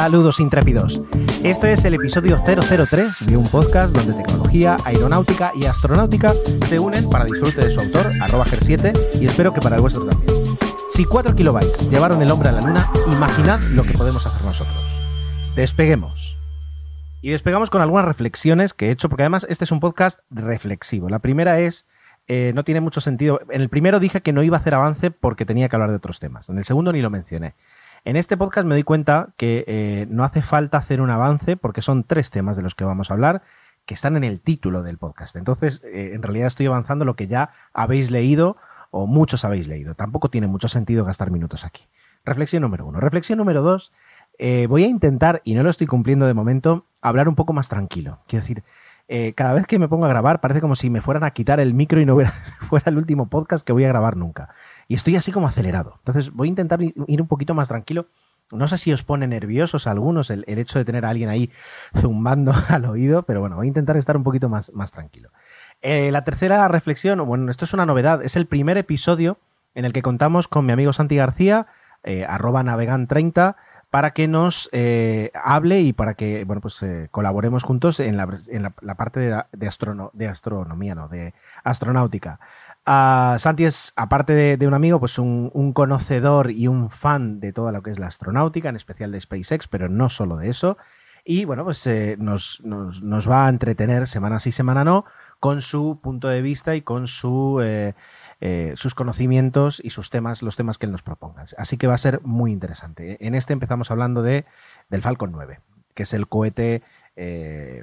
Saludos intrépidos. Este es el episodio 003 de un podcast donde tecnología, aeronáutica y astronáutica se unen para disfrute de su autor, arroba Ger7, y espero que para el vuestro también. Si 4 kilobytes llevaron el hombre a la luna, imaginad lo que podemos hacer nosotros. Despeguemos. Y despegamos con algunas reflexiones que he hecho, porque además este es un podcast reflexivo. La primera es, eh, no tiene mucho sentido. En el primero dije que no iba a hacer avance porque tenía que hablar de otros temas. En el segundo ni lo mencioné. En este podcast me doy cuenta que eh, no hace falta hacer un avance porque son tres temas de los que vamos a hablar que están en el título del podcast. Entonces, eh, en realidad estoy avanzando lo que ya habéis leído o muchos habéis leído. Tampoco tiene mucho sentido gastar minutos aquí. Reflexión número uno. Reflexión número dos. Eh, voy a intentar, y no lo estoy cumpliendo de momento, hablar un poco más tranquilo. Quiero decir, cada vez que me pongo a grabar parece como si me fueran a quitar el micro y no fuera el último podcast que voy a grabar nunca y estoy así como acelerado. Entonces voy a intentar ir un poquito más tranquilo. No sé si os pone nerviosos algunos el, hecho de tener a alguien ahí zumbando al oído, pero bueno, voy a intentar estar un poquito más, más tranquilo. Eh, la tercera reflexión, bueno, esto es una novedad, es el primer episodio en el que contamos con mi amigo Santi García, eh, arroba navegan30, para que nos eh, hable y para que bueno, pues, colaboremos juntos en la, parte de, de, astronomía, no, de astronáutica. Santi es, aparte de, un amigo, pues un, conocedor y un fan de toda lo que es la astronáutica, en especial de SpaceX, pero no solo de eso. Y bueno, pues eh, nos, va a entretener semana sí, semana no, con su punto de vista y con eh, eh, sus conocimientos y sus temas, los temas que él nos proponga. Así que va a ser muy interesante. En este empezamos hablando de, del Falcon 9, que es el cohete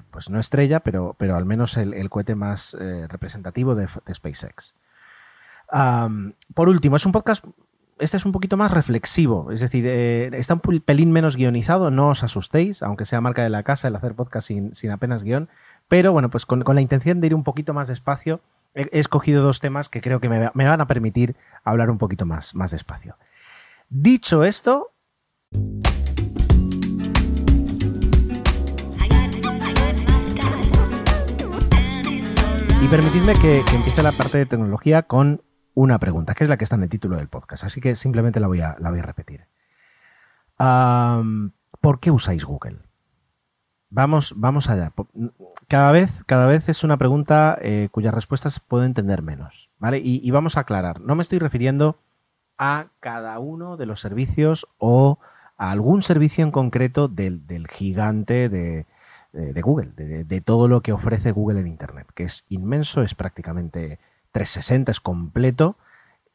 pues no estrella, pero, pero al menos el, cohete más representativo de, SpaceX por último, es un podcast este es un poquito más reflexivo, es decir, eh, está un pelín menos guionizado, no os asustéis, aunque sea marca de la casa el hacer podcast sin, apenas guion, pero bueno, pues con, la intención de ir un poquito más despacio, he, escogido dos temas que creo que me, van a permitir hablar un poquito más, más despacio. Dicho esto... Y permitidme que empiece la parte de tecnología con una pregunta, que es la que está en el título del podcast, así que simplemente la voy a, repetir. ¿Por qué usáis Google? Vamos, vamos allá. Cada vez, cada vez es una pregunta eh, cuyas respuestas puedo entender menos. ¿vale? Y, vamos a aclarar. No me estoy refiriendo a cada uno de los servicios o a algún servicio en concreto del, gigante de, Google, de, de, todo lo que ofrece Google en Internet, que es inmenso, es prácticamente 360 es completo.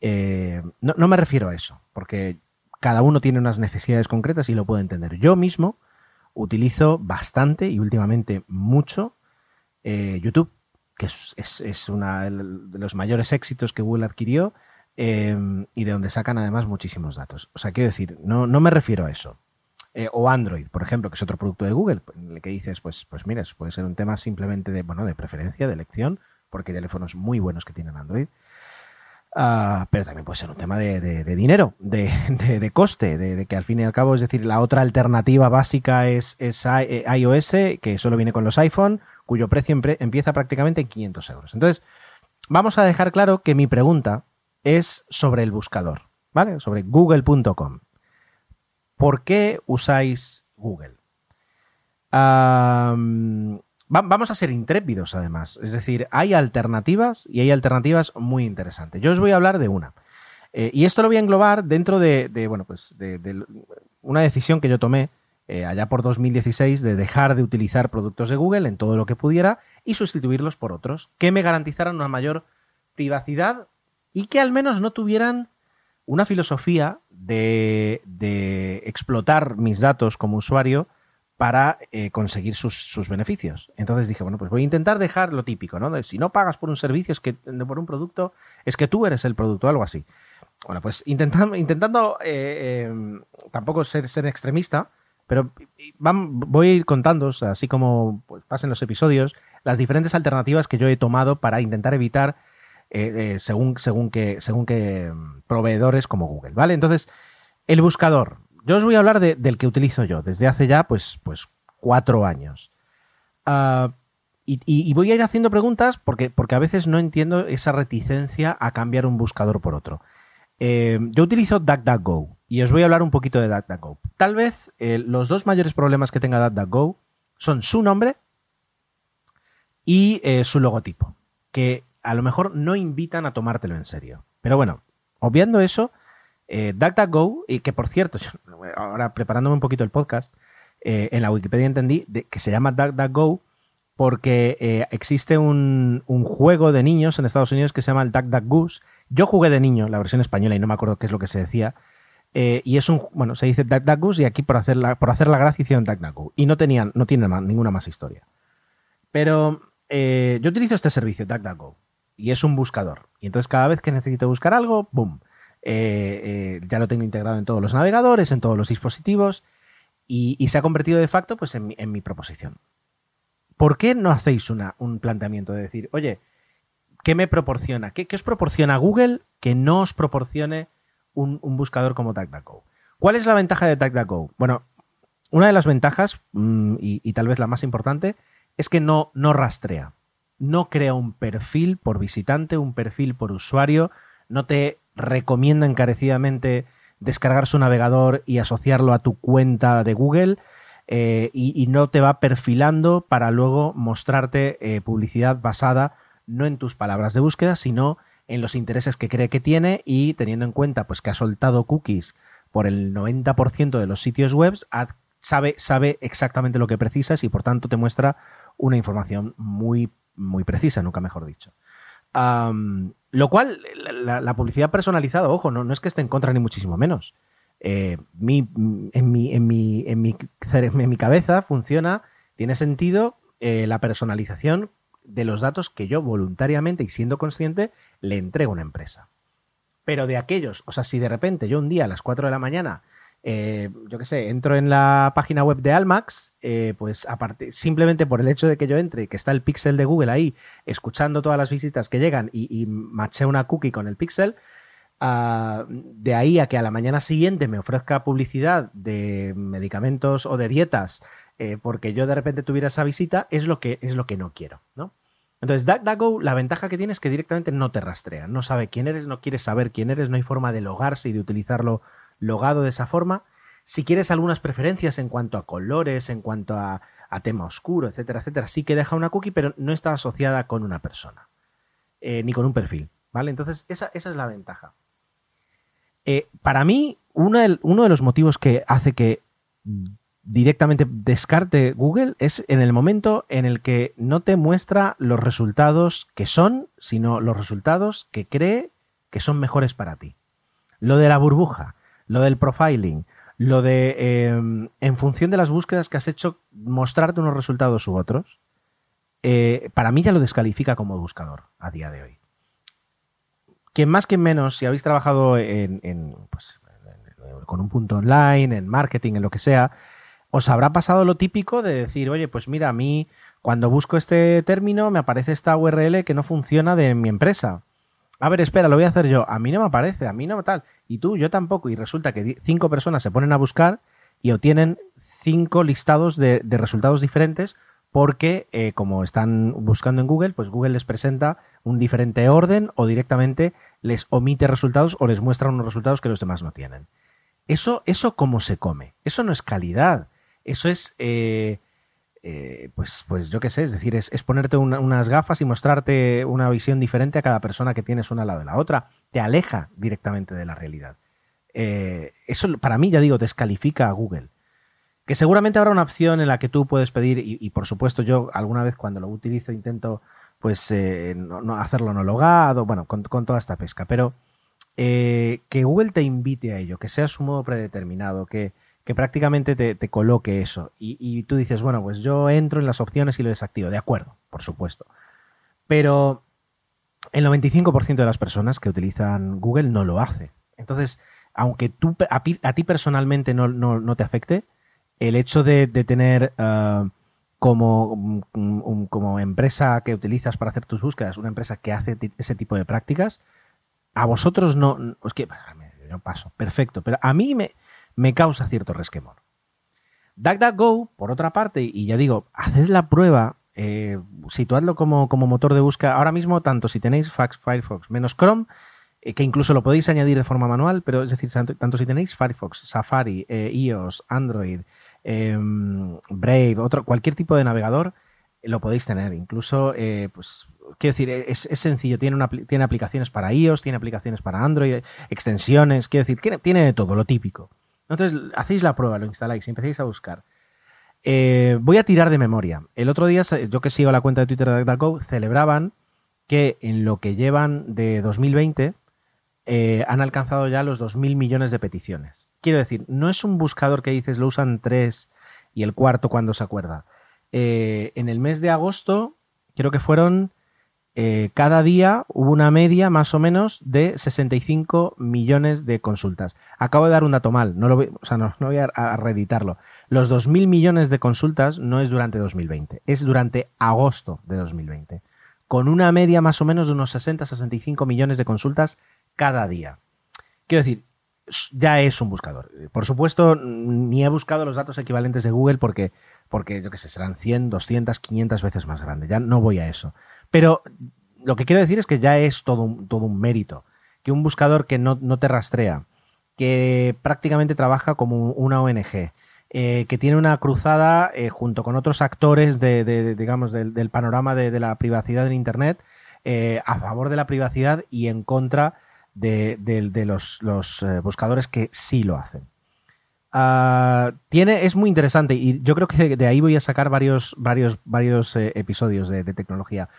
Eh, no, me refiero a eso, porque cada uno tiene unas necesidades concretas y lo puedo entender. Yo mismo utilizo bastante y últimamente mucho eh, YouTube, que es, uno de los mayores éxitos que Google adquirió eh, y de donde sacan además muchísimos datos. O sea, quiero decir, no, no me refiero a eso. o Android, por ejemplo, que es otro producto de Google, en el que dices, pues, pues mira, puede ser un tema simplemente de, bueno, de preferencia, de elección, porque hay teléfonos muy buenos que tienen Android. Ah, pero también puede ser un tema de, dinero, de, coste, de, que al fin y al cabo, es decir, la otra alternativa básica es, eh, iOS, que solo viene con los iPhone, cuyo precio empieza prácticamente en 500 euros. Entonces, vamos a dejar claro que mi pregunta es sobre el buscador, ¿vale? Sobre google.com. ¿Por qué usáis Google? Vamos a ser intrépidos además. Es decir, hay alternativas y hay alternativas muy interesantes. Yo os voy a hablar de una. Eh, y esto lo voy a englobar dentro de, bueno, pues de, una decisión que yo tomé eh, allá por 2016 de dejar de utilizar productos de Google en todo lo que pudiera y sustituirlos por otros que me garantizaran una mayor privacidad y que al menos no tuvieran una filosofía de, de explotar mis datos como usuario para eh, conseguir sus, beneficios. Entonces dije, bueno, pues voy a intentar dejar lo típico, ¿no? si no pagas por un servicio, es que por un producto, es que tú eres el producto, algo así. Bueno, pues intentando, intentando eh, em, tampoco ser, ser extremista, pero voy a ir contando, así como pues, pasen los episodios, las diferentes alternativas que yo he tomado para intentar evitar eh, según, según, que, según que em, proveedores como Google, ¿vale? Entonces, el buscador. Yo os voy a hablar del que utilizo yo desde hace ya pues, pues cuatro años. Ah, y, voy a ir haciendo preguntas porque, porque a veces no entiendo esa reticencia a cambiar un buscador por otro. Eh, yo utilizo DuckDuckGo y os voy a hablar un poquito de DuckDuckGo. Tal vez eh, los dos mayores problemas que tenga DuckDuckGo son su nombre y eh, su logotipo, que a lo mejor no invitan a tomártelo en serio. Pero bueno, obviando eso, eh, DuckDuckGo, y que por cierto, ahora preparándome un poquito el podcast, eh, en la Wikipedia entendí que se llama DuckDuckGo porque eh, existe un, juego de niños en Estados Unidos que se llama el DuckDuckGoose. Yo jugué de niño la versión española y no me acuerdo qué es lo que se decía. y es un, bueno, se dice DuckDuckGoose y aquí por hacer la, por hacer la gracia hicieron DuckDuckGo. Y no tenían, no tiene ninguna más historia. Pero yo utilizo este servicio, DuckDuckGo, y es un buscador. Y entonces cada vez que necesito buscar algo, ¡boom! Eh, eh, ya lo tengo integrado en todos los navegadores, en todos los dispositivos y, se ha convertido de facto pues, en, mi, proposición. ¿Por qué no hacéis un planteamiento de decir, oye, ¿qué me proporciona? ¿Qué, os proporciona Google que no os proporcione un, buscador como DuckDuckGo? ¿Cuál es la ventaja de DuckDuckGo? Bueno, una de las ventajas, mm, y, tal vez la más importante, es que no, no rastrea. No crea un perfil por visitante, un perfil por usuario, no te recomienda encarecidamente descargar su navegador y asociarlo a tu cuenta de Google eh, y, no te va perfilando para luego mostrarte eh, publicidad basada no en tus palabras de búsqueda, sino en los intereses que cree que tiene y teniendo en cuenta pues que ha soltado cookies por el 90% de los sitios web, sabe, sabe exactamente lo que precisas y por tanto te muestra una información muy, muy precisa, nunca mejor dicho. Lo cual, la, publicidad personalizada, ojo, no, no, es que esté en contra ni muchísimo menos. Eh, mi, en, mi, en, mi, en, mi, en, mi, cabeza funciona, tiene sentido eh, la personalización de los datos que yo voluntariamente y siendo consciente le entrego a una empresa. Pero de aquellos, o sea, si de repente yo un día a las 4 de la mañana eh, yo qué sé, entro en la página web de Almax, eh, pues simplemente por el hecho de que yo entre, que está el pixel de Google ahí, escuchando todas las visitas que llegan y, y maché una cookie con el pixel, ah, de ahí a que a la mañana siguiente me ofrezca publicidad de medicamentos o de dietas, eh, porque yo de repente tuviera esa visita, es lo que, es lo que no quiero, ¿no? Entonces, DuckDuckGo, la ventaja que tiene es que directamente no te rastrea, no sabe quién eres, no quiere saber quién eres, no hay forma de logarse y de utilizarlo logado de esa forma. Si quieres algunas preferencias en cuanto a colores, en cuanto a, tema oscuro, etcétera, etcétera, sí que deja una cookie, pero no está asociada con una persona, eh, ni con un perfil, ¿vale? Entonces, esa, es la ventaja. Eh, para mí, uno de, uno de los motivos que hace que directamente descarte Google es en el momento en el que no te muestra los resultados que son, sino los resultados que cree que son mejores para ti. Lo de la burbuja lo del profiling, lo de em, en función de las búsquedas que has hecho, mostrarte unos resultados u otros, eh, para mí ya lo descalifica como buscador a día de hoy. Que más que menos, si habéis trabajado en, pues, con un punto online, en marketing, en lo que sea, os habrá pasado lo típico de decir, oye, pues mira, a mí cuando busco este término me aparece esta URL que no funciona de mi empresa. A ver, espera, lo voy a hacer yo. A mí no me aparece, a mí no tal y tú, yo tampoco, y resulta que cinco personas se ponen a buscar y obtienen cinco listados de, resultados diferentes porque eh, como están buscando en Google, pues Google les presenta un diferente orden o directamente les omite resultados o les muestra unos resultados que los demás no tienen. Eso, eso cómo se come. Eso no es calidad. Eso es, eh, eh, pues, pues yo qué sé, es decir, es, ponerte unas gafas y mostrarte una visión diferente a cada persona que tienes una al lado de la otra te aleja directamente de la realidad. Eh, eso para mí, ya digo, descalifica a Google. Que seguramente habrá una opción en la que tú puedes pedir, y, por supuesto yo alguna vez cuando lo utilizo intento pues eh, no, hacerlo no logado, bueno, con, toda esta pesca, pero que Google te invite a ello, que sea su modo predeterminado, que, que prácticamente te, coloque eso. Y, tú dices, bueno, pues yo entro en las opciones y lo desactivo. De acuerdo, por supuesto. Pero el 95% de las personas que utilizan Google no lo hace. Entonces, aunque tú, a, ti personalmente no, no, no, te afecte, el hecho de, tener uh, como, um, como empresa que utilizas para hacer tus búsquedas, una empresa que hace ese tipo de prácticas, a vosotros no, es que yo paso, perfecto, pero a mí me, me causa cierto resquemor. DuckDuckGo, por otra parte, y ya digo, haced la prueba, eh, situadlo como, como, motor de búsqueda. Ahora mismo, tanto si tenéis Firefox menos Chrome, eh, que incluso lo podéis añadir de forma manual, pero es decir, tanto, si tenéis Firefox, Safari, eh, iOS, Android, em, Brave, otro, cualquier tipo de navegador, lo podéis tener. Incluso, pues, quiero decir, es, sencillo. Tiene, una, tiene aplicaciones para iOS, tiene aplicaciones para Android, extensiones, quiero decir, tiene de todo, lo típico. Entonces, hacéis la prueba, lo instaláis y empezáis a buscar. Eh, voy a tirar de memoria. El otro día, yo que sigo la cuenta de Twitter de DuckDuckGo, celebraban que en lo que llevan de 2020 eh, han alcanzado ya los 2.000 millones de peticiones. Quiero decir, no es un buscador que dices lo usan tres y el cuarto cuando se acuerda. Eh, en el mes de agosto, creo que fueron eh, cada día hubo una media más o menos de 65 millones de consultas. Acabo de dar un dato mal, no, lo voy, o sea, no, voy a, a, reeditarlo. Los 2.000 millones de consultas no es durante 2020, es durante agosto de 2020, con una media más o menos de unos 60-65 millones de consultas cada día. Quiero decir, ya es un buscador. Por supuesto, ni he buscado los datos equivalentes de Google porque, porque yo qué sé, serán 100, 200, 500 veces más grande. Ya no voy a eso. Pero lo que quiero decir es que ya es todo un, todo un mérito. Que un buscador que no, no te rastrea, que prácticamente trabaja como una ONG, eh, que tiene una cruzada eh, junto con otros actores de, digamos, del, panorama de, la privacidad en Internet eh, a favor de la privacidad y en contra de, los, los buscadores que sí lo hacen. Uh, tiene, es muy interesante y yo creo que de ahí voy a sacar varios, varios, varios episodios de tecnología.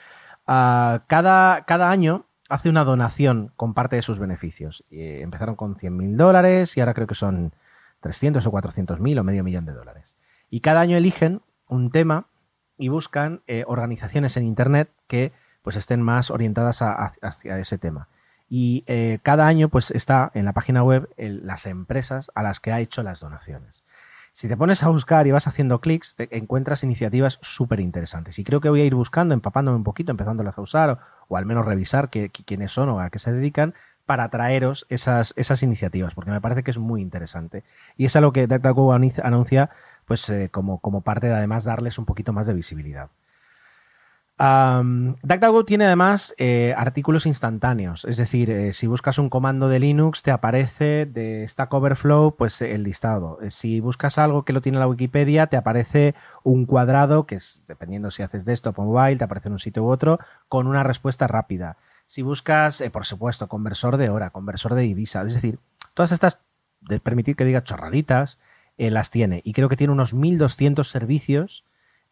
Uh, cada, cada, año hace una donación con parte de sus beneficios. Eh, empezaron con 100 mil dólares y ahora creo que son 300 o 400 mil o medio millón de dólares. Y cada año eligen un tema y buscan eh, organizaciones en Internet que pues estén más orientadas a, hacia ese tema. Y eh, cada año pues está en la página web las empresas a las que ha hecho las donaciones. Si te pones a buscar y vas haciendo clics, te encuentras iniciativas súper interesantes. Y creo que voy a ir buscando, empapándome un poquito, empezándolas a usar, o, al menos revisar quiénes son o a qué se dedican, para traeros esas, esas iniciativas, porque me parece que es muy interesante. Y es algo que DuckDuckGo anuncia pues, eh, como, como parte de además darles un poquito más de visibilidad. Um, DuckDuckGo tiene además eh, artículos instantáneos, es decir, eh, si buscas un comando de Linux te aparece de Stack Overflow pues el listado. Eh, si buscas algo que lo tiene la Wikipedia te aparece un cuadrado que es dependiendo si haces desktop o mobile te aparece en un sitio u otro con una respuesta rápida. Si buscas, por supuesto, conversor de hora, conversor de divisa, es decir, todas estas de permitir que diga chorraditas las tiene y creo que tiene unos 1200 servicios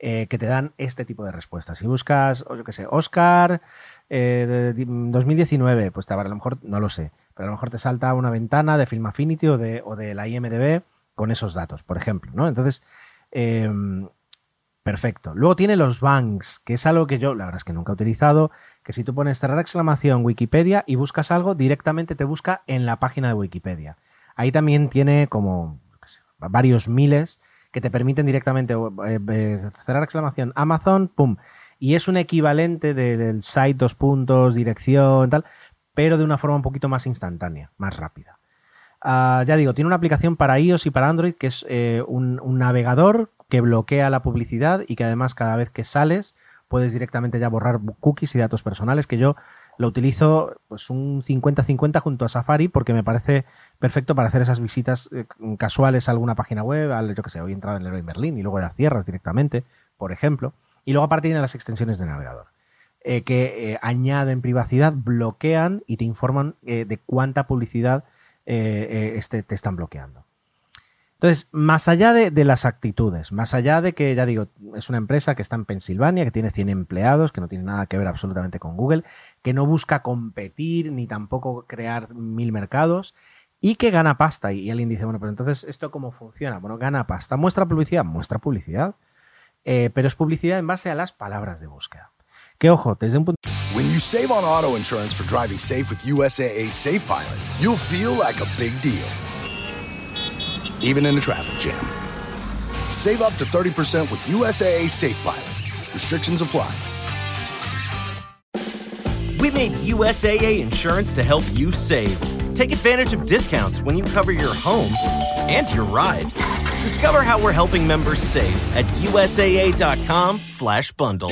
eh, que te dan este tipo de respuestas. Si buscas, yo qué sé, Oscar eh, de 2019, pues te, a lo mejor, no lo sé, pero a lo mejor te salta una ventana de Film Affinity o de, o la IMDB con esos datos, por ejemplo, ¿no? Entonces, eh, perfecto. Luego tiene los banks, que es algo que yo, la verdad es que nunca he utilizado, que si tú pones cerrar exclamación Wikipedia y buscas algo, directamente te busca en la página de Wikipedia. Ahí también tiene como varios miles que te permiten directamente eh, cerrar exclamación Amazon, pum. Y es un equivalente de, del site, dos puntos, dirección, tal, pero de una forma un poquito más instantánea, más rápida. Uh, ya digo, tiene una aplicación para iOS y para Android que es eh, un, navegador que bloquea la publicidad y que además cada vez que sales puedes directamente ya borrar cookies y datos personales que yo lo utilizo pues un 50-50 junto a Safari porque me parece perfecto para hacer esas visitas eh, casuales a alguna página web, al, yo que sé, hoy he entrado en Leroy Merlin y luego las cierras directamente, por ejemplo. Y luego aparte tiene las extensiones de navegador, eh, que eh, añaden privacidad, bloquean y te informan de cuánta publicidad este, te están bloqueando. Entonces, más allá de, de, las actitudes, más allá de que, ya digo, es una empresa que está en Pensilvania, que tiene 100 empleados, que no tiene nada que ver absolutamente con Google, que no busca competir ni tampoco crear mil mercados, y que gana pasta. Y alguien dice, bueno, pero entonces, ¿esto cómo funciona? Bueno, gana pasta. ¿Muestra publicidad? Muestra publicidad. Eh, pero es publicidad en base a las palabras de búsqueda. Que ojo, desde un punto. When you save on auto insurance for driving safe with USAA Safe Pilot, you'll feel like a big deal. Even in a traffic jam. Save up to 30% with USAA Safe Pilot. Restrictions apply. Made USAA insurance to help you save. Take advantage of discounts when you cover your home and your ride. Discover how we're helping members save at usaa.com/bundle.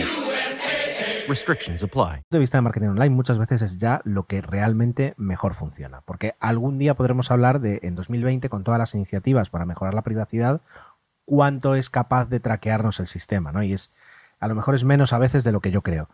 Restrictions apply. de vista de marketing online muchas veces es ya lo que realmente mejor funciona. Porque algún día podremos hablar de, en 2020, con todas las iniciativas para mejorar la privacidad, cuánto es capaz de traquearnos el sistema, ¿no? Y es, a lo mejor es menos a veces de lo que yo creo.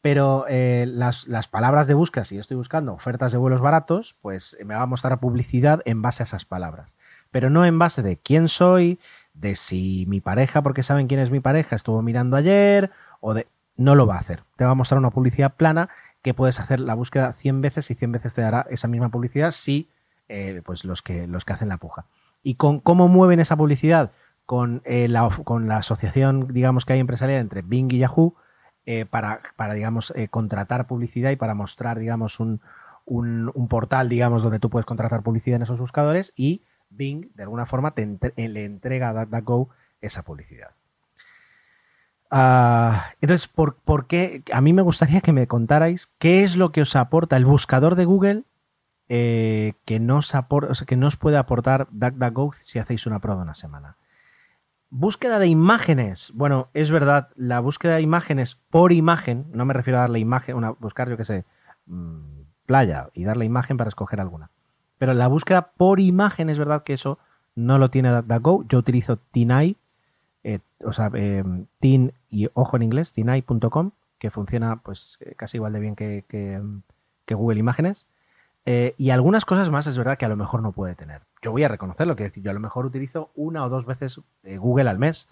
Pero eh, las, las palabras de búsqueda, si yo estoy buscando ofertas de vuelos baratos, pues me va a mostrar publicidad en base a esas palabras. Pero no en base de quién soy, de si mi pareja, porque saben quién es mi pareja, estuvo mirando ayer, o de... No lo va a hacer. Te va a mostrar una publicidad plana que puedes hacer la búsqueda 100 veces y 100 veces te dará esa misma publicidad si eh, pues los que, los que hacen la puja. ¿Y con cómo mueven esa publicidad? Con, eh, la, con la asociación, digamos, que hay empresarial entre Bing y Yahoo eh, para, para, digamos, eh, contratar publicidad y para mostrar, digamos, un, un- portal, digamos, donde tú puedes contratar publicidad en esos buscadores y Bing, de alguna forma, te eh, le entrega a DuckDuckGo esa publicidad. Ah, entonces, ¿por, por qué? A mí me gustaría que me contarais qué es lo que os aporta el buscador de Google que, no os que puede aportar DuckDuckGo si hacéis una prueba una semana. Búsqueda de imágenes. Bueno, es verdad, la búsqueda de imágenes por imagen, no me refiero a darle imagen, una, buscar, yo qué sé, mm, playa y darle imagen para escoger alguna. Pero la búsqueda por imagen es verdad que eso no lo tiene DuckDuckGo. Yo utilizo Tinai, eh, o sea, eh, tin y ojo en inglés, tinai.com, que funciona pues eh, casi igual de bien que, que, que Google Imágenes. Eh, y algunas cosas más es verdad que a lo mejor no puede tener. Yo voy a reconocerlo, que decir, yo a lo mejor utilizo una o dos veces eh, Google al mes.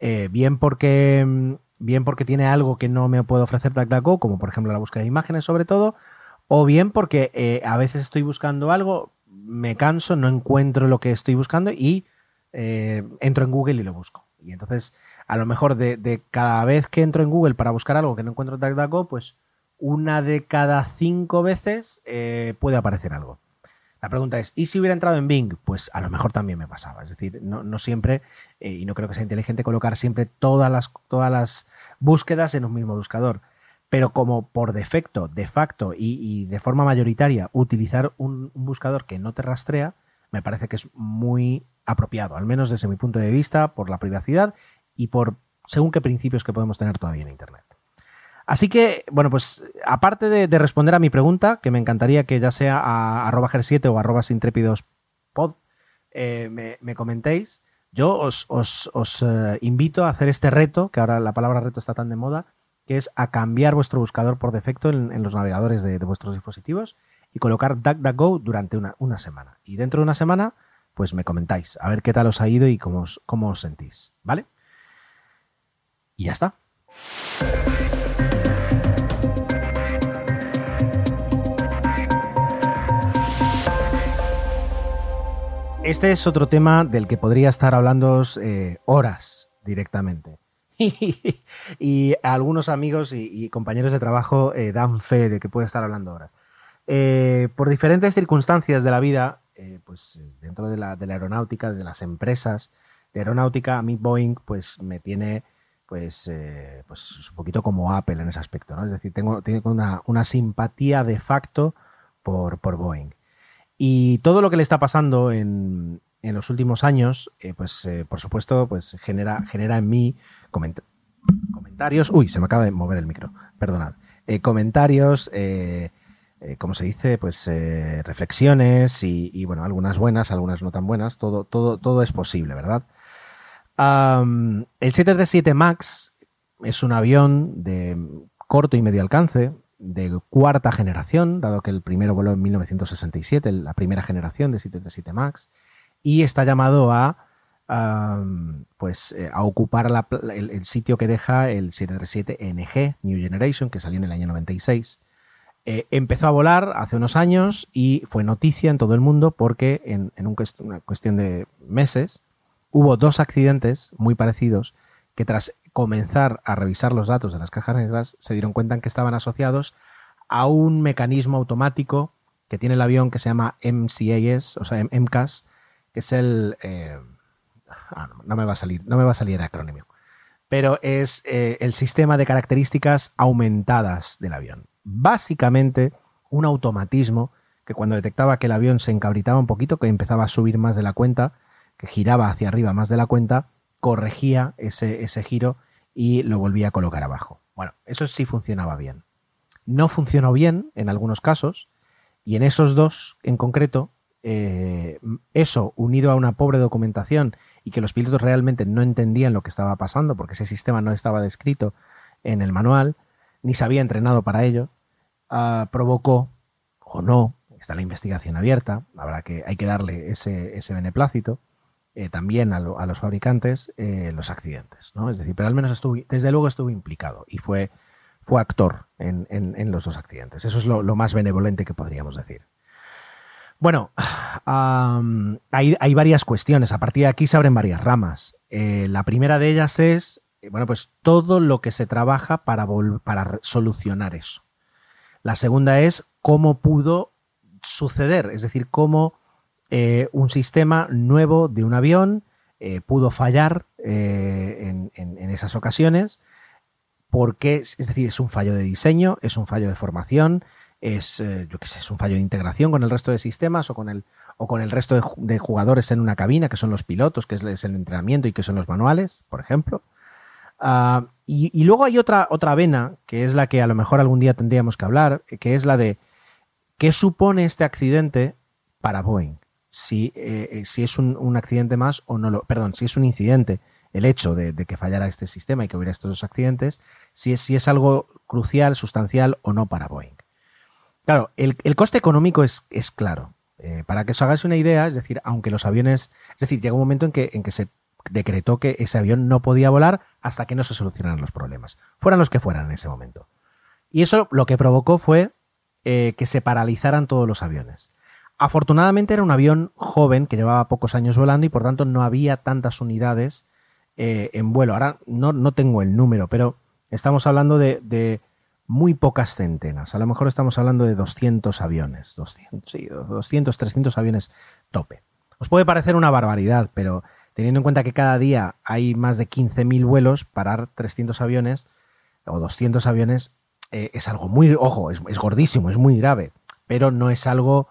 Eh, bien porque mm, bien porque tiene algo que no me puede ofrecer DuckDuckGo, como por ejemplo la búsqueda de imágenes sobre todo, o bien porque a veces estoy buscando algo, me canso, no encuentro lo que estoy buscando y entro en Google y lo busco. Y entonces, a lo mejor de, de cada vez que entro en Google para buscar algo que no encuentro en DuckDuckGo, pues una de cada cinco veces eh, puede aparecer algo. La pregunta es, ¿y si hubiera entrado en Bing? Pues a lo mejor también me pasaba. Es decir, no, no siempre, eh, y no creo que sea inteligente colocar siempre todas las, todas las búsquedas en un mismo buscador. Pero como por defecto, de facto y, de forma mayoritaria utilizar un, un buscador que no te rastrea, me parece que es muy apropiado, al menos desde mi punto de vista, por la privacidad y por según qué principios que podemos tener todavía en Internet. Así que, bueno, pues aparte de, de responder a mi pregunta, que me encantaría que ya sea a arroba ger7 o arroba intrépidospod, eh, me, me comentéis, yo os, eh, invito a hacer este reto, que ahora la palabra reto está tan de moda, que es a cambiar vuestro buscador por defecto en, los navegadores de, vuestros dispositivos y colocar DuckDuckGo durante una, una semana. Y dentro de una semana, pues me comentáis, a ver qué tal os ha ido y cómo os, cómo os sentís, ¿vale? Y ya está. Este es otro tema del que podría estar hablando horas directamente. y algunos amigos y, compañeros de trabajo eh, dan fe de que puede estar hablando horas. Eh, por diferentes circunstancias de la vida, eh, pues eh, dentro de la, aeronáutica, de las empresas de aeronáutica, a mí Boeing pues me tiene pues, eh, pues un poquito como Apple en ese aspecto, ¿no? Es decir, tengo, tengo una, una simpatía de facto por, por Boeing. Y todo lo que le está pasando en, en los últimos años, eh, pues eh, por supuesto, pues genera, genera en mí coment comentarios. Uy, se me acaba de mover el micro, perdonad. Eh, comentarios, como se dice, pues reflexiones y, y, bueno, algunas buenas, algunas no tan buenas. Todo, todo, todo es posible, ¿verdad? Um, el 737 MAX es un avión de corto y medio alcance, de cuarta generación, dado que el primero voló en 1967, la primera generación de 737 MAX, y está llamado a, pues, eh, a ocupar el, sitio que deja el 737 NG, New Generation, que salió en el año 96. Eh, empezó a volar hace unos años y fue noticia en todo el mundo porque en, en un una cuestión de meses hubo dos accidentes muy parecidos que tras comenzar a revisar los datos de las cajas negras se dieron cuenta que estaban asociados a un mecanismo automático que tiene el avión que se llama MCAS, o sea, MCAS, que es el... eh, ah, no, no me va a salir, no me va a salir el acrónimo, pero es eh, el sistema de características aumentadas del avión. Básicamente, un automatismo que cuando detectaba que el avión se encabritaba un poquito, que empezaba a subir más de la cuenta, que giraba hacia arriba más de la cuenta, corregía ese, ese giro y lo volvía a colocar abajo. Bueno, eso sí funcionaba bien. No funcionó bien en algunos casos, y en esos dos en concreto, eh, eso unido a una pobre documentación y que los pilotos realmente no entendían lo que estaba pasando porque ese sistema no estaba descrito en el manual, ni se había entrenado para ello, ah, provocó, o no, está la investigación abierta, habrá que, hay que darle ese, ese beneplácito, eh, también a, lo- a los fabricantes, eh, los accidentes. ¿no? Es decir, pero al menos desde luego estuvo implicado y fue, fue actor en, los dos accidentes. Eso es lo, más benevolente que podríamos decir. Bueno, hay, hay varias cuestiones. A partir de aquí se abren varias ramas. Eh, la primera de ellas es, bueno, pues todo lo que se trabaja para, solucionar eso. La segunda es cómo pudo suceder, es decir, cómo eh, un sistema nuevo de un avión eh, pudo fallar eh, en, en- esas ocasiones. Porque, es decir, es un fallo de diseño, es un fallo de formación, es, es un fallo de integración con el resto de sistemas o con el, o con el resto de, ju- de jugadores en una cabina, que son los pilotos, que es, es el entrenamiento y que son los manuales, por ejemplo. Ah, y, y luego hay otra, otra vena, que es la que a lo mejor algún día tendríamos que hablar, que es la de qué supone este accidente para Boeing. Si, eh, eh, si es un, accidente más o no lo. Perdón, si es un incidente, el hecho de, que fallara este sistema y que hubiera estos dos accidentes, si es, algo crucial, sustancial o no para Boeing. Claro, el, coste económico es, claro. Eh, para que os hagáis una idea, es decir, aunque los aviones. Es decir, llega un momento en que, se decretó que ese avión no podía volar hasta que no se solucionaran los problemas, fueran los que fueran en ese momento. Y eso lo que provocó fue que se paralizaran todos los aviones. Afortunadamente era un avión joven que llevaba pocos años volando y por tanto no había tantas unidades eh, en vuelo. Ahora no, no tengo el número, pero estamos hablando de, muy pocas centenas. A lo mejor estamos hablando de 200 aviones, 200, sí, 200 300 aviones tope. Os puede parecer una barbaridad, pero teniendo en cuenta que cada día hay más de 15.000 vuelos, parar 300 aviones o 200 aviones eh, es algo muy, ojo, es gordísimo, es muy grave, pero no es algo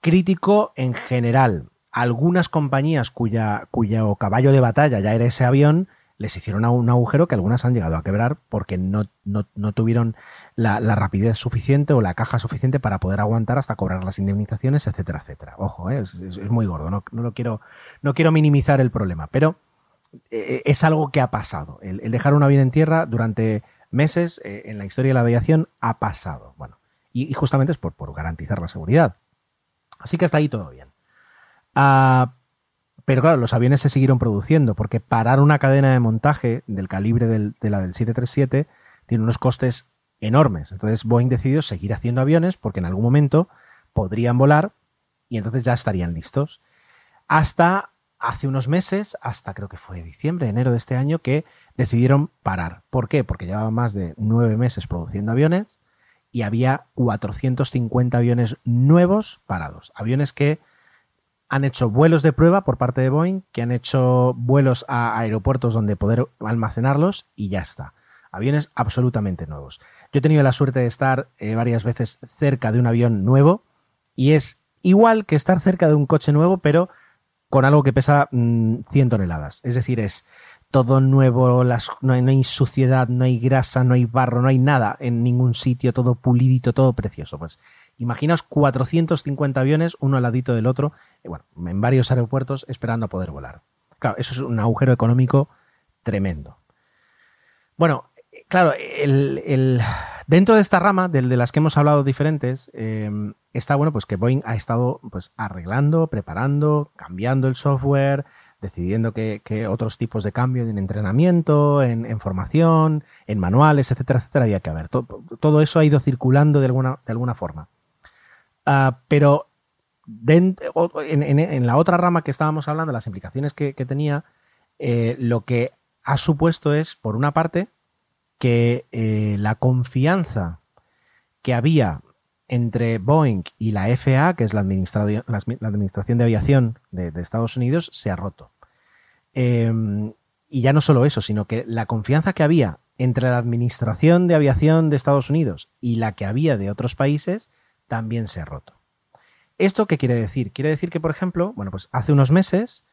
crítico en general. Algunas compañías cuya, cuyo caballo de batalla ya era ese avión, les hicieron un agujero que algunas han llegado a quebrar porque no, no, no tuvieron la, rapidez suficiente o la caja suficiente para poder aguantar hasta cobrar las indemnizaciones, etcétera, etcétera. Ojo, eh, es, es- muy gordo, no, no lo quiero, no quiero minimizar el problema, pero eh, es algo que ha pasado. El, dejar un avión en tierra durante meses eh, en la historia de la aviación ha pasado. Bueno, y, y justamente es por, por garantizar la seguridad. Así que hasta ahí todo bien. Ah, pero claro, los aviones se siguieron produciendo porque parar una cadena de montaje del calibre de la del 737 tiene unos costes enormes. Entonces Boeing decidió seguir haciendo aviones porque en algún momento podrían volar y entonces ya estarían listos. Hasta hace unos meses, hasta creo que fue diciembre, enero de este año, que decidieron parar. ¿Por qué? Porque llevaban más de nueve meses produciendo aviones y había 450 aviones nuevos parados. Aviones que han hecho vuelos de prueba por parte de Boeing, que han hecho vuelos a aeropuertos donde poder almacenarlos y ya está. Aviones absolutamente nuevos. Yo he tenido la suerte de estar eh, varias veces cerca de un avión nuevo y es igual que estar cerca de un coche nuevo, pero con algo que pesa mm, 100 toneladas. Es decir, es todo nuevo, no, hay, suciedad, no hay grasa, no hay barro, no hay nada en ningún sitio, todo pulidito, todo precioso. Pues imaginaos 450 aviones, uno al ladito del otro, eh, bueno, en varios aeropuertos esperando a poder volar. Claro, eso es un agujero económico tremendo. Bueno, eh, claro, el, dentro de esta rama, del de las que hemos hablado diferentes, eh, está bueno pues que Boeing ha estado pues arreglando, preparando, cambiando el software, decidiendo que, otros tipos de cambio en entrenamiento, en, formación, en manuales, etcétera, etcétera, había que haber. Todo, eso ha ido circulando de alguna, de alguna forma. Ah, pero en, la otra rama que estábamos hablando, las implicaciones que, tenía, eh, lo que ha supuesto es, por una parte, que eh, la confianza que había entre Boeing y la FAA, que es la, Administración de Aviación de, Estados Unidos, se ha roto. Em, y ya no solo eso, sino que la confianza que había entre la Administración de Aviación de Estados Unidos y la que había de otros países también se ha roto. ¿Esto qué quiere decir? Quiere decir que, por ejemplo, bueno, pues hace unos meses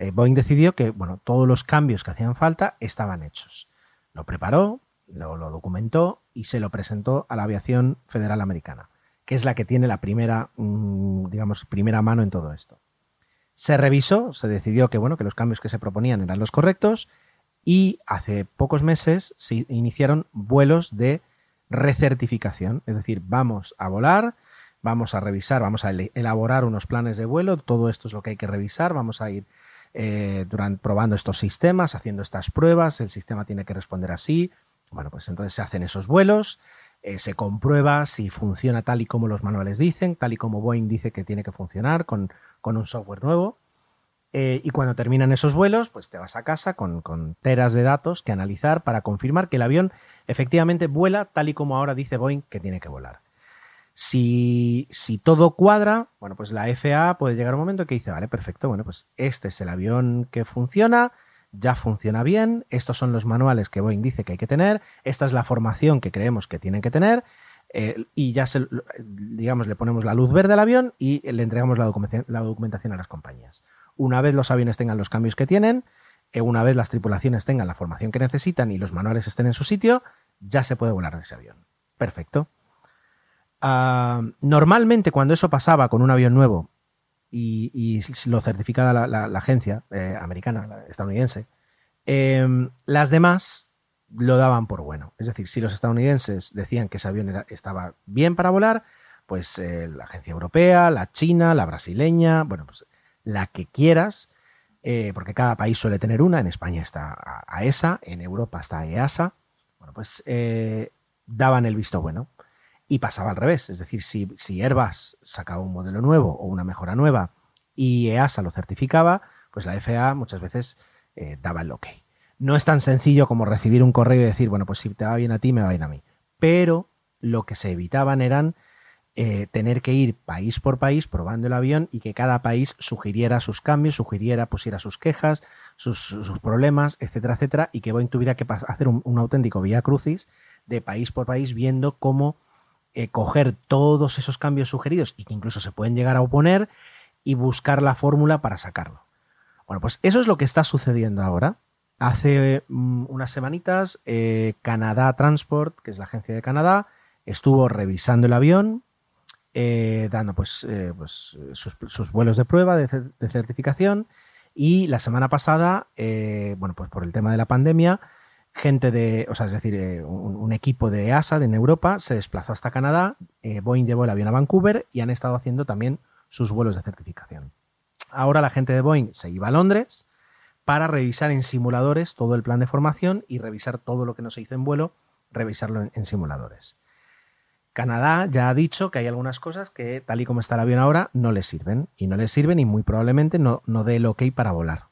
eh, Boeing decidió que, bueno, todos los cambios que hacían falta estaban hechos. Lo preparó, lo, documentó y se lo presentó a la aviación federal americana, que es la que tiene la primera, mm, digamos, primera mano en todo esto. Se revisó, se decidió que, bueno, que los cambios que se proponían eran los correctos y hace pocos meses se iniciaron vuelos de recertificación, es decir, vamos a volar vamos a revisar, vamos a elaborar unos planes de vuelo, todo esto es lo que hay que revisar, vamos a ir eh, probando estos sistemas, haciendo estas pruebas, el sistema tiene que responder así, bueno, pues entonces se hacen esos vuelos, eh, se comprueba si funciona tal y como los manuales dicen, tal y como Boeing dice que tiene que funcionar con, un software nuevo. Eh, y cuando terminan esos vuelos, pues te vas a casa con, con, teras de datos que analizar para confirmar que el avión efectivamente vuela tal y como ahora dice Boeing que tiene que volar. Si, todo cuadra, bueno, pues la FAA puede llegar un momento que dice, vale, perfecto, bueno, pues este es el avión que funciona, ya funciona bien, estos son los manuales que Boeing dice que hay que tener, esta es la formación que creemos que tienen que tener, eh, y ya, se, digamos, le ponemos la luz verde al avión y le entregamos la documentación, a las compañías. Una vez los aviones tengan los cambios que tienen, eh, una vez las tripulaciones tengan la formación que necesitan y los manuales estén en su sitio, ya se puede volar ese avión. Perfecto. Ah, normalmente cuando eso pasaba con un avión nuevo y, lo certificaba la, agencia eh, americana, estadounidense, em, las demás lo daban por bueno. Es decir, si los estadounidenses decían que ese avión estaba bien para volar, pues eh, la agencia europea, la china, la brasileña, bueno, pues la que quieras, eh, porque cada país suele tener una, en España está AESA, en Europa está EASA, bueno, pues daban el visto bueno. Y pasaba al revés, es decir, si, si Airbus sacaba un modelo nuevo o una mejora nueva y EASA lo certificaba, pues la FAA muchas veces eh, daba el ok. No es tan sencillo como recibir un correo y decir, bueno, pues si te va bien a ti, me va bien a mí. Pero lo que se evitaban eran eh, tener que ir país por país probando el avión y que cada país sugiriera sus cambios, sugiriera, pusiera sus quejas, sus, problemas, etcétera, etcétera, y que Boeing tuviera que hacer un, un auténtico vía crucis de país por país viendo cómo eh, coger todos esos cambios sugeridos y que incluso se pueden llegar a oponer y buscar la fórmula para sacarlo. Bueno, pues eso es lo que está sucediendo ahora. Hace mm, unas semanitas, eh, Canadá Transport, que es la agencia de Canadá, estuvo revisando el avión, eh, dando pues, pues sus, vuelos de prueba de, de, certificación y la semana pasada, bueno, pues por el tema de la pandemia, gente de, o sea, es decir, eh, un, equipo de ASA en Europa se desplazó hasta Canadá, eh, Boeing llevó el avión a Vancouver y han estado haciendo también sus vuelos de certificación. Ahora la gente de Boeing se iba a Londres para revisar en simuladores todo el plan de formación y revisar todo lo que no se hizo en vuelo, revisarlo en, simuladores. Canadá ya ha dicho que hay algunas cosas que, tal y como está el avión ahora, no les sirven. Y no les sirven y muy probablemente no, no dé el ok para volar.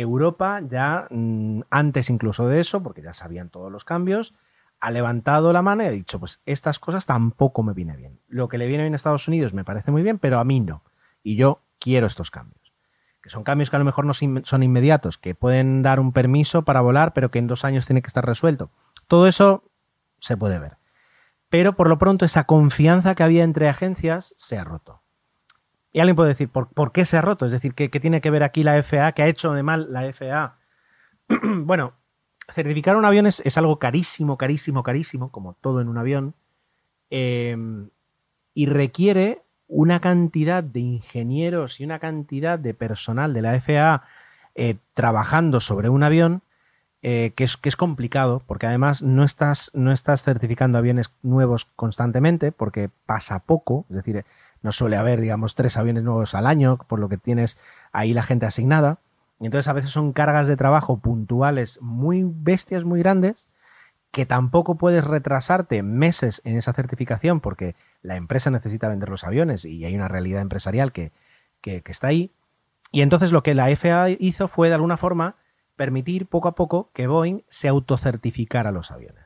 Europa ya, mm, antes incluso de eso, porque ya sabían todos los cambios, ha levantado la mano y ha dicho, pues estas cosas tampoco me viene bien. Lo que le viene bien a Estados Unidos me parece muy bien, pero a mí no. Y yo quiero estos cambios. Que son cambios que a lo mejor no son inmediatos, que pueden dar un permiso para volar, pero que en dos años tiene que estar resuelto. Todo eso se puede ver. Pero por lo pronto esa confianza que había entre agencias se ha roto. Y alguien puede decir, ¿por, qué se ha roto? Es decir, ¿qué, tiene que ver aquí la FAA? ¿Qué ha hecho de mal la FAA? bueno, certificar un avión es, algo carísimo, carísimo, carísimo, como todo en un avión, em, y requiere una cantidad de ingenieros y una cantidad de personal de la FAA eh, trabajando sobre un avión eh, que, es, que, es, complicado, porque además no estás, no estás certificando aviones nuevos constantemente, porque pasa poco, es decir, no suele haber, digamos, tres aviones nuevos al año, por lo que tienes ahí la gente asignada. Y entonces a veces son cargas de trabajo puntuales muy bestias, muy grandes, que tampoco puedes retrasarte meses en esa certificación porque la empresa necesita vender los aviones y hay una realidad empresarial que, que, está ahí. Y entonces lo que la FAA hizo fue de alguna forma permitir poco a poco que Boeing se autocertificara los aviones.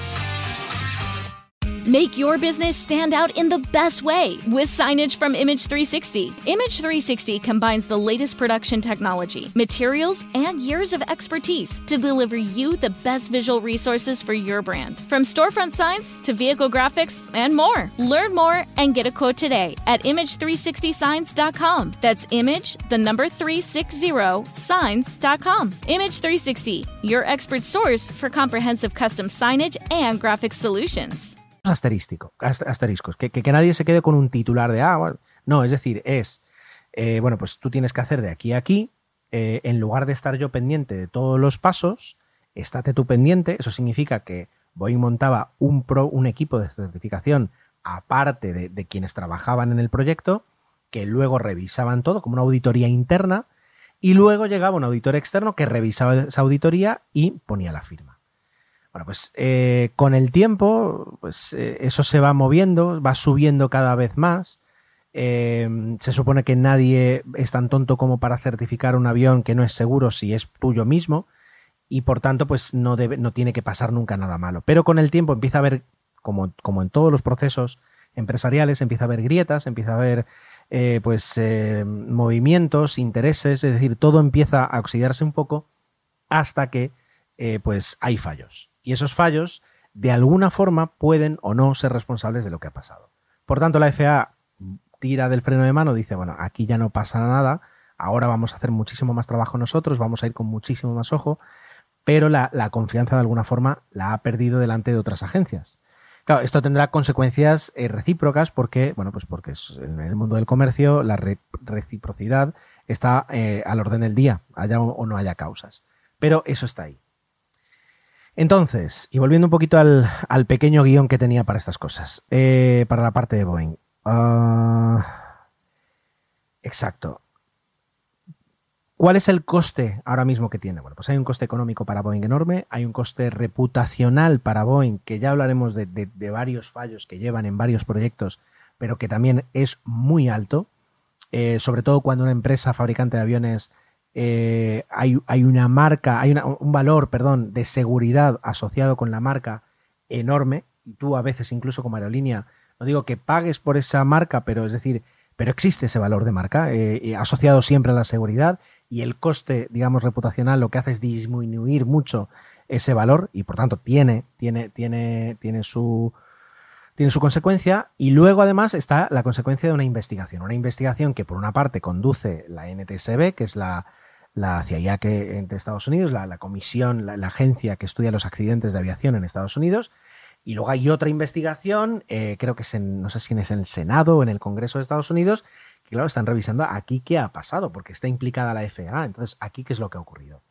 Make your business stand out in the best way with signage from Image 360. Image 360 combines the latest production technology, materials, and years of expertise to deliver you the best visual resources for your brand. From storefront signs to vehicle graphics and more. Learn more and get a quote today at image360signs.com. That's image, the number 360 signs.com. Image 360, your expert source for comprehensive custom signage and graphic solutions. Asterístico, ast- asteriscos, que, que- que nadie se quede con un titular de, ah, bueno, no, es decir, es, eh, bueno, pues tú tienes que hacer de aquí a aquí, eh, en lugar de estar yo pendiente de todos los pasos, estate tú pendiente, eso significa que Boeing montaba un, pro, un equipo de certificación aparte de, de quienes trabajaban en el proyecto, que luego revisaban todo como una auditoría interna, y luego llegaba un auditor externo que revisaba esa auditoría y ponía la firma. Bueno, pues eh, con el tiempo, pues eh, eso se va moviendo, va subiendo cada vez más. Eh, se supone que nadie es tan tonto como para certificar un avión que no es seguro si es tuyo mismo y por tanto pues no, debe, no tiene que pasar nunca nada malo. Pero con el tiempo empieza a haber, como, como en todos los procesos empresariales, empieza a haber grietas, empieza a haber eh, pues movimientos, intereses, es decir, todo empieza a oxidarse un poco hasta que pues hay fallos. Y esos fallos, de alguna forma, pueden o no ser responsables de lo que ha pasado. Por tanto, la FAA tira del freno de mano, dice, bueno, aquí ya no pasa nada, ahora vamos a hacer muchísimo más trabajo nosotros, vamos a ir con muchísimo más ojo, pero la, confianza de alguna forma la ha perdido delante de otras agencias. Claro, esto tendrá consecuencias eh, recíprocas porque, bueno, pues porque en el mundo del comercio la re- reciprocidad está eh, al orden del día, haya o no haya causas. Pero eso está ahí. Entonces, y volviendo un poquito al, pequeño guion que tenía para estas cosas, eh, para la parte de Boeing. Ah, exacto. ¿Cuál es el coste ahora mismo que tiene? Bueno, pues hay un coste económico para Boeing enorme, hay un coste reputacional para Boeing, que ya hablaremos de, de- de varios fallos que llevan en varios proyectos, pero que también es muy alto, eh, sobre todo cuando una empresa fabricante de aviones eh, hay, hay una marca, hay una- un valor, perdón, de seguridad asociado con la marca enorme, y tú a veces incluso como aerolínea, no digo que pagues por esa marca, pero es decir, pero existe ese valor de marca eh, y asociado siempre a la seguridad y el coste, digamos, reputacional lo que hace es disminuir mucho ese valor y por tanto tiene, tiene, tiene, tiene su tiene su consecuencia y luego además está la consecuencia de una investigación, una investigación que por una parte conduce la NTSB, que es la, la CIA que, de Estados Unidos, la, la comisión, la, agencia que estudia los accidentes de aviación en Estados Unidos, y luego hay otra investigación, eh, creo que es no sé si es en el Senado o en el Congreso de Estados Unidos, que claro, están revisando aquí qué ha pasado, porque está implicada la FAA, entonces aquí qué es lo que ha ocurrido.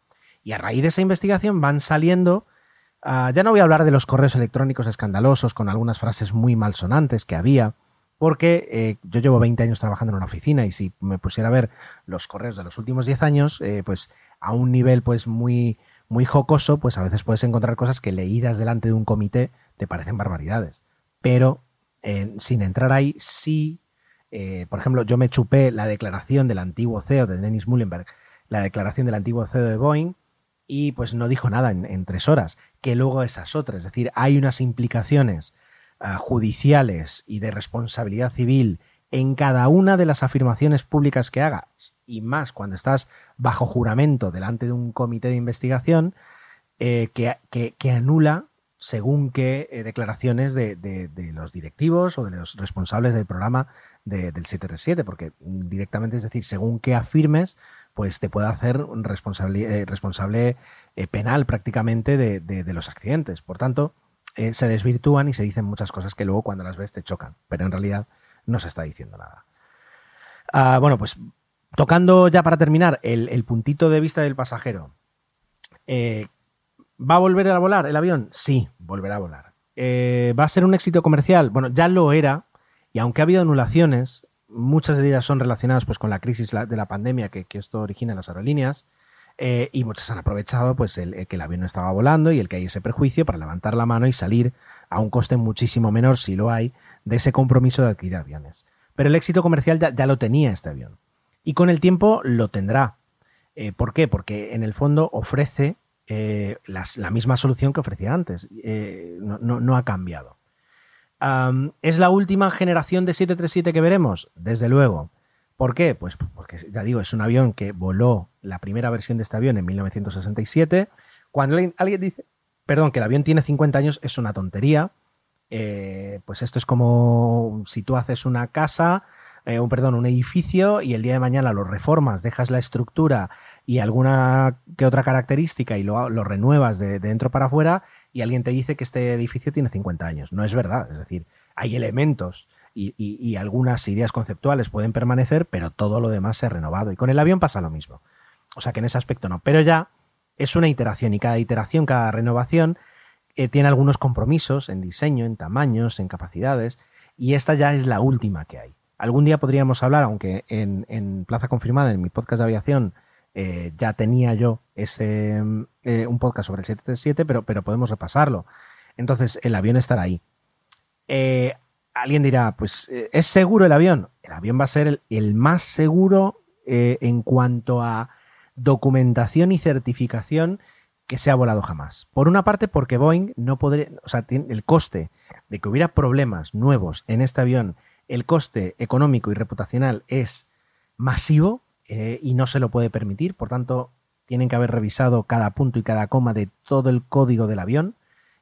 Y a raíz de esa investigación van saliendo, ah, ya no voy a hablar de los correos electrónicos escandalosos con algunas frases muy malsonantes que había, porque eh, yo llevo 20 años trabajando en una oficina y si me pusiera a ver los correos de los últimos 10 años, eh, pues a un nivel pues muy, muy jocoso, pues a veces puedes encontrar cosas que leídas delante de un comité te parecen barbaridades. Pero eh, sin entrar ahí, sí, por ejemplo, yo me chupé la declaración del antiguo CEO de Dennis Mullenberg, la declaración del antiguo CEO de Boeing, y pues no dijo nada en, en tres horas, que luego esas otras, es decir, hay unas implicaciones judiciales y de responsabilidad civil en cada una de las afirmaciones públicas que hagas, y más cuando estás bajo juramento delante de un comité de investigación, eh, que, que, anula según qué eh, declaraciones de, de, los directivos o de los responsables del programa de, del 737, porque directamente es decir, según qué afirmes, pues te puede hacer responsable, eh, responsable penal prácticamente de, los accidentes. Por tanto, eh, se desvirtúan y se dicen muchas cosas que luego cuando las ves te chocan, pero en realidad no se está diciendo nada. Uh, bueno, pues tocando ya para terminar el, puntito de vista del pasajero, Eh, ¿Va a volver a volar el avión? Sí, volverá a volar. Eh, ¿Va a ser un éxito comercial? Bueno, ya lo era, y aunque ha habido anulaciones, muchas de ellas son relacionadas pues, con la crisis de la pandemia que, esto origina en las aerolíneas, eh, y muchas han aprovechado pues, el, que el avión no estaba volando y el que hay ese prejuicio para levantar la mano y salir a un coste muchísimo menor, si lo hay, de ese compromiso de adquirir aviones. Pero el éxito comercial ya, lo tenía este avión. Y con el tiempo lo tendrá. Eh, ¿Por qué? Porque en el fondo ofrece eh, la misma solución que ofrecía antes. Eh, no, ha cambiado. ¿Es la última generación de 737 que veremos? Desde luego. ¿Por qué? Pues porque, ya digo, es un avión que voló la primera versión de este avión en 1967. Cuando alguien dice, perdón, que el avión tiene 50 años, es una tontería. Eh, pues esto es como si tú haces una casa, un, perdón, un edificio y el día de mañana lo reformas, dejas la estructura y alguna que otra característica y lo, lo renuevas de, dentro para afuera y alguien te dice que este edificio tiene 50 años. No es verdad. Es decir, hay elementos y, algunas ideas conceptuales pueden permanecer, pero todo lo demás se ha renovado. Y con el avión pasa lo mismo. O sea que en ese aspecto no. Pero ya es una iteración y cada iteración, cada renovación eh, tiene algunos compromisos en diseño, en tamaños, en capacidades. Y esta ya es la última que hay. Algún día podríamos hablar, aunque en, Plaza Confirmada, en mi podcast de aviación, eh, ya tenía yo ese eh, un podcast sobre el 737, pero, pero podemos repasarlo. Entonces, el avión estará ahí. Alguien dirá, pues, ¿es seguro el avión? El avión va a ser el, más seguro en cuanto a documentación y certificación que se ha volado jamás. Por una parte, porque Boeing no podría, o sea, el coste de que hubiera problemas nuevos en este avión, el coste económico y reputacional es masivo, eh, y no se lo puede permitir. Por tanto, tienen que haber revisado cada punto y cada coma de todo el código del avión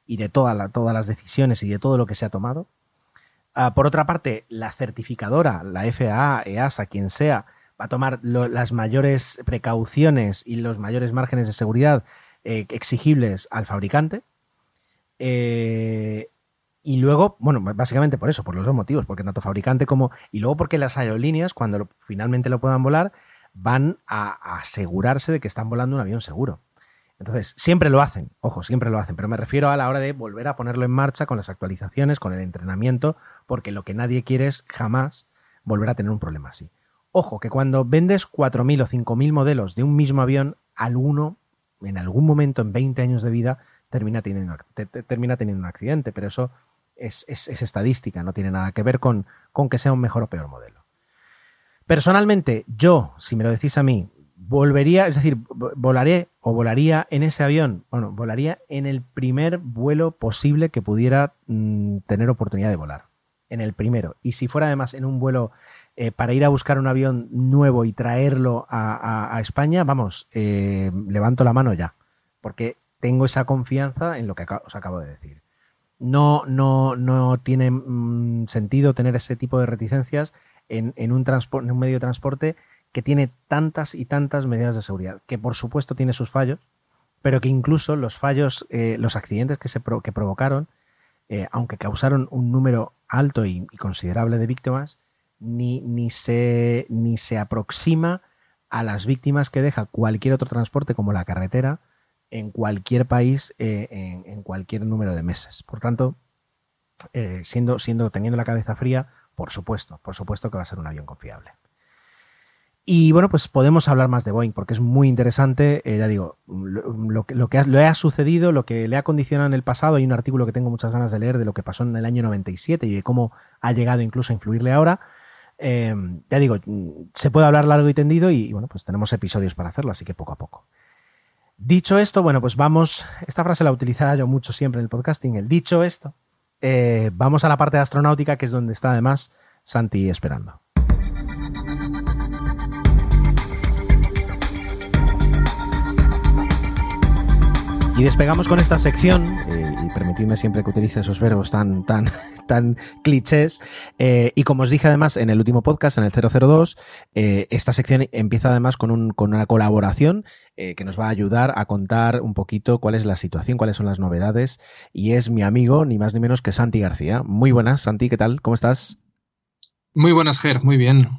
y de todas las decisiones y de todo lo que se ha tomado. Ah, por otra parte, la certificadora, la FAA, EASA, quien sea, va a tomar las mayores precauciones y los mayores márgenes de seguridad eh, exigibles al fabricante. Eh, y luego, bueno, básicamente por eso, por los dos motivos, porque tanto fabricante como. Y luego porque las aerolíneas, cuando finalmente lo puedan volar, van a asegurarse de que están volando un avión seguro. Entonces, siempre lo hacen, ojo, siempre lo hacen, pero me refiero a la hora de volver a ponerlo en marcha con las actualizaciones, con el entrenamiento, porque lo que nadie quiere es jamás volver a tener un problema así. Ojo, que cuando vendes 4.000 o 5.000 modelos de un mismo avión, alguno, en algún momento, en 20 años de vida, termina teniendo, termina teniendo un accidente, pero eso es, estadística, no tiene nada que ver con que sea un mejor o peor modelo. Personalmente, yo, si me lo decís a mí, volvería, es decir, volaré o volaría en ese avión, bueno, volaría en el primer vuelo posible que pudiera mm, tener oportunidad de volar. En el primero. Y si fuera además en un vuelo eh, para ir a buscar un avión nuevo y traerlo a, España, vamos, eh, levanto la mano ya. Porque tengo esa confianza en lo que os acabo de decir. No, no, no tiene mm, sentido tener ese tipo de reticencias en, un, transporte, un medio de transporte que tiene tantas y tantas medidas de seguridad, que por supuesto tiene sus fallos, pero que incluso los fallos, eh, los accidentes que, se que provocaron, eh, aunque causaron un número alto y, considerable de víctimas, ni, ni, se, ni se aproxima a las víctimas que deja cualquier otro transporte como la carretera en cualquier país eh, en, cualquier número de meses. Por tanto, siendo, siendo teniendo la cabeza fría, por supuesto, por supuesto que va a ser un avión confiable. Y bueno, pues podemos hablar más de Boeing porque es muy interesante. Eh, ya digo, lo, que, lo que ha, sucedido, lo que le ha condicionado en el pasado. Hay un artículo que tengo muchas ganas de leer de lo que pasó en el año 97 y de cómo ha llegado incluso a influirle ahora. Eh, ya digo, se puede hablar largo y tendido y, bueno, pues tenemos episodios para hacerlo, así que poco a poco. Dicho esto, bueno, pues vamos. Esta frase la utilizaba yo mucho siempre en el podcasting. El dicho esto, eh, vamos a la parte de astronáutica, que es donde está además Santi esperando. Y despegamos con esta sección, eh, y permitidme siempre que utilice esos verbos tan, tan, tan clichés. Eh, y como os dije además en el último podcast, en el 002, eh, esta sección empieza además con, un, con una colaboración que nos va a ayudar a contar un poquito cuál es la situación, cuáles son las novedades. Y es mi amigo, ni más ni menos que Santi García. Muy buenas, Santi, ¿qué tal? ¿Cómo estás? Muy buenas, Ger, muy bien.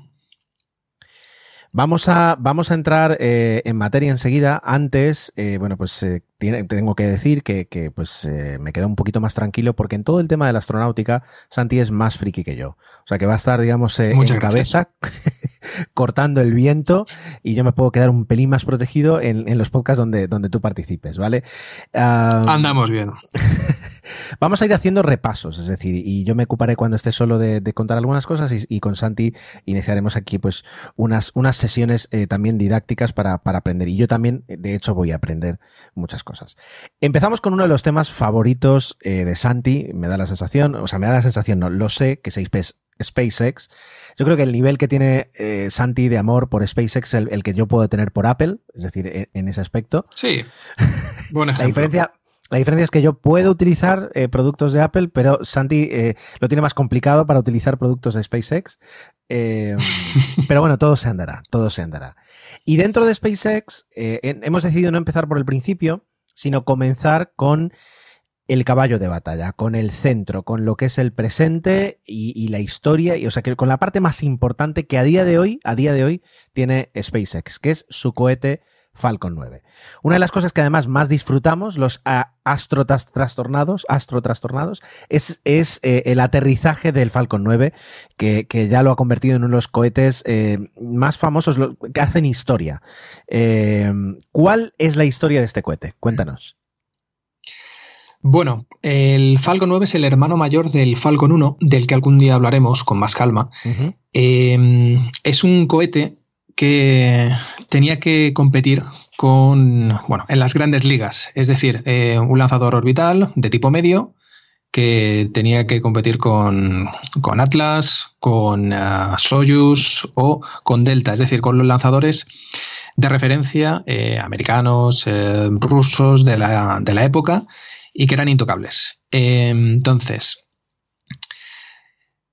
Vamos a, vamos a entrar eh, en materia enseguida. Antes, eh, bueno, pues eh, tiene, tengo que decir que, que pues eh, me quedo un poquito más tranquilo porque en todo el tema de la astronáutica, Santi es más friki que yo. O sea que va a estar, digamos, eh, en cabeza, cortando el viento y yo me puedo quedar un pelín más protegido en, en los podcasts donde, donde tú participes, ¿vale? Andamos bien. Vamos a ir haciendo repasos, es decir, y yo me ocuparé cuando esté solo de, de contar algunas cosas y, y, con Santi iniciaremos aquí pues unas, unas sesiones eh, también didácticas para, para aprender. Y yo también, de hecho, voy a aprender muchas cosas. Empezamos con uno de los temas favoritos eh, de Santi, me da la sensación, o sea, me da la sensación, no, lo sé, que es SpaceX. Yo creo que el nivel que tiene eh, Santi de amor por SpaceX es el, el, que yo puedo tener por Apple, es decir, en, en ese aspecto. Sí. Buen ejemplo. la diferencia, la diferencia es que yo puedo utilizar eh, productos de Apple, pero Santi eh, lo tiene más complicado para utilizar productos de SpaceX. Eh, pero bueno, todo se andará, todo se andará. Y dentro de SpaceX hemos decidido no empezar por el principio, sino comenzar con el caballo de batalla, con el centro, con lo que es el presente y, la historia, y o sea que con la parte más importante que a día de hoy, a día de hoy, tiene SpaceX, que es su cohete Falcon 9. Una de las cosas que además más disfrutamos, los astrotrastornados, astrotrastornados, es, es eh, el aterrizaje del Falcon 9, que, que, ya lo ha convertido en uno de los cohetes eh, más famosos lo, que hacen historia. Eh, ¿Cuál es la historia de este cohete? Cuéntanos. Bueno, el Falcon 9 es el hermano mayor del Falcon 1, del que algún día hablaremos con más calma. Uh -huh. es un cohete que tenía que competir con, bueno, en las grandes ligas, es decir, eh, un lanzador orbital de tipo medio que tenía que competir con, con Atlas, con uh, Soyuz o con Delta, es decir, con los lanzadores de referencia eh, americanos, eh, rusos de la, de la época y que eran intocables. Eh, entonces,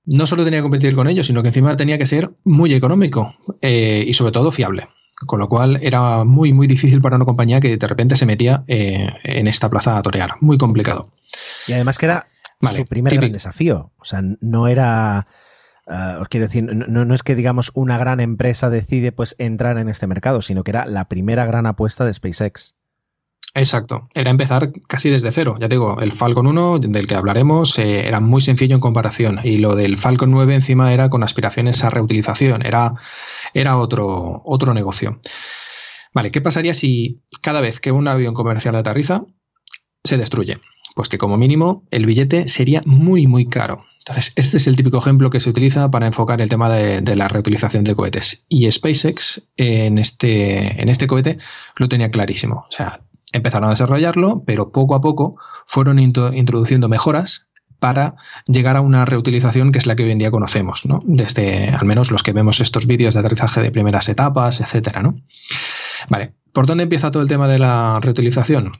no solo tenía que competir con ellos, sino que encima tenía que ser muy económico eh, y sobre todo fiable. Con lo cual era muy, muy difícil para una compañía que de repente se metía eh, en esta plaza a torear. Muy complicado. Y además que era vale, su primer gran desafío. O sea, no era... Uh, os quiero decir, no, no, es que digamos una gran empresa decide pues entrar en este mercado, sino que era la primera gran apuesta de SpaceX. Exacto, era empezar casi desde cero. Ya digo, el Falcon 1, del que hablaremos, eh, era muy sencillo en comparación. Y lo del Falcon 9 encima era con aspiraciones a reutilización, era, era otro, otro negocio. Vale, ¿qué pasaría si cada vez que un avión comercial aterriza se destruye? Pues que como mínimo el billete sería muy, muy caro. Entonces, este es el típico ejemplo que se utiliza para enfocar el tema de, de la reutilización de cohetes. Y SpaceX en este, en este cohete lo tenía clarísimo. O sea, empezaron a desarrollarlo, pero poco a poco fueron introduciendo mejoras para llegar a una reutilización que es la que hoy en día conocemos, ¿no? Desde al menos los que vemos estos vídeos de aterrizaje de primeras etapas, etcétera, ¿no? Vale, ¿por dónde empieza todo el tema de la reutilización?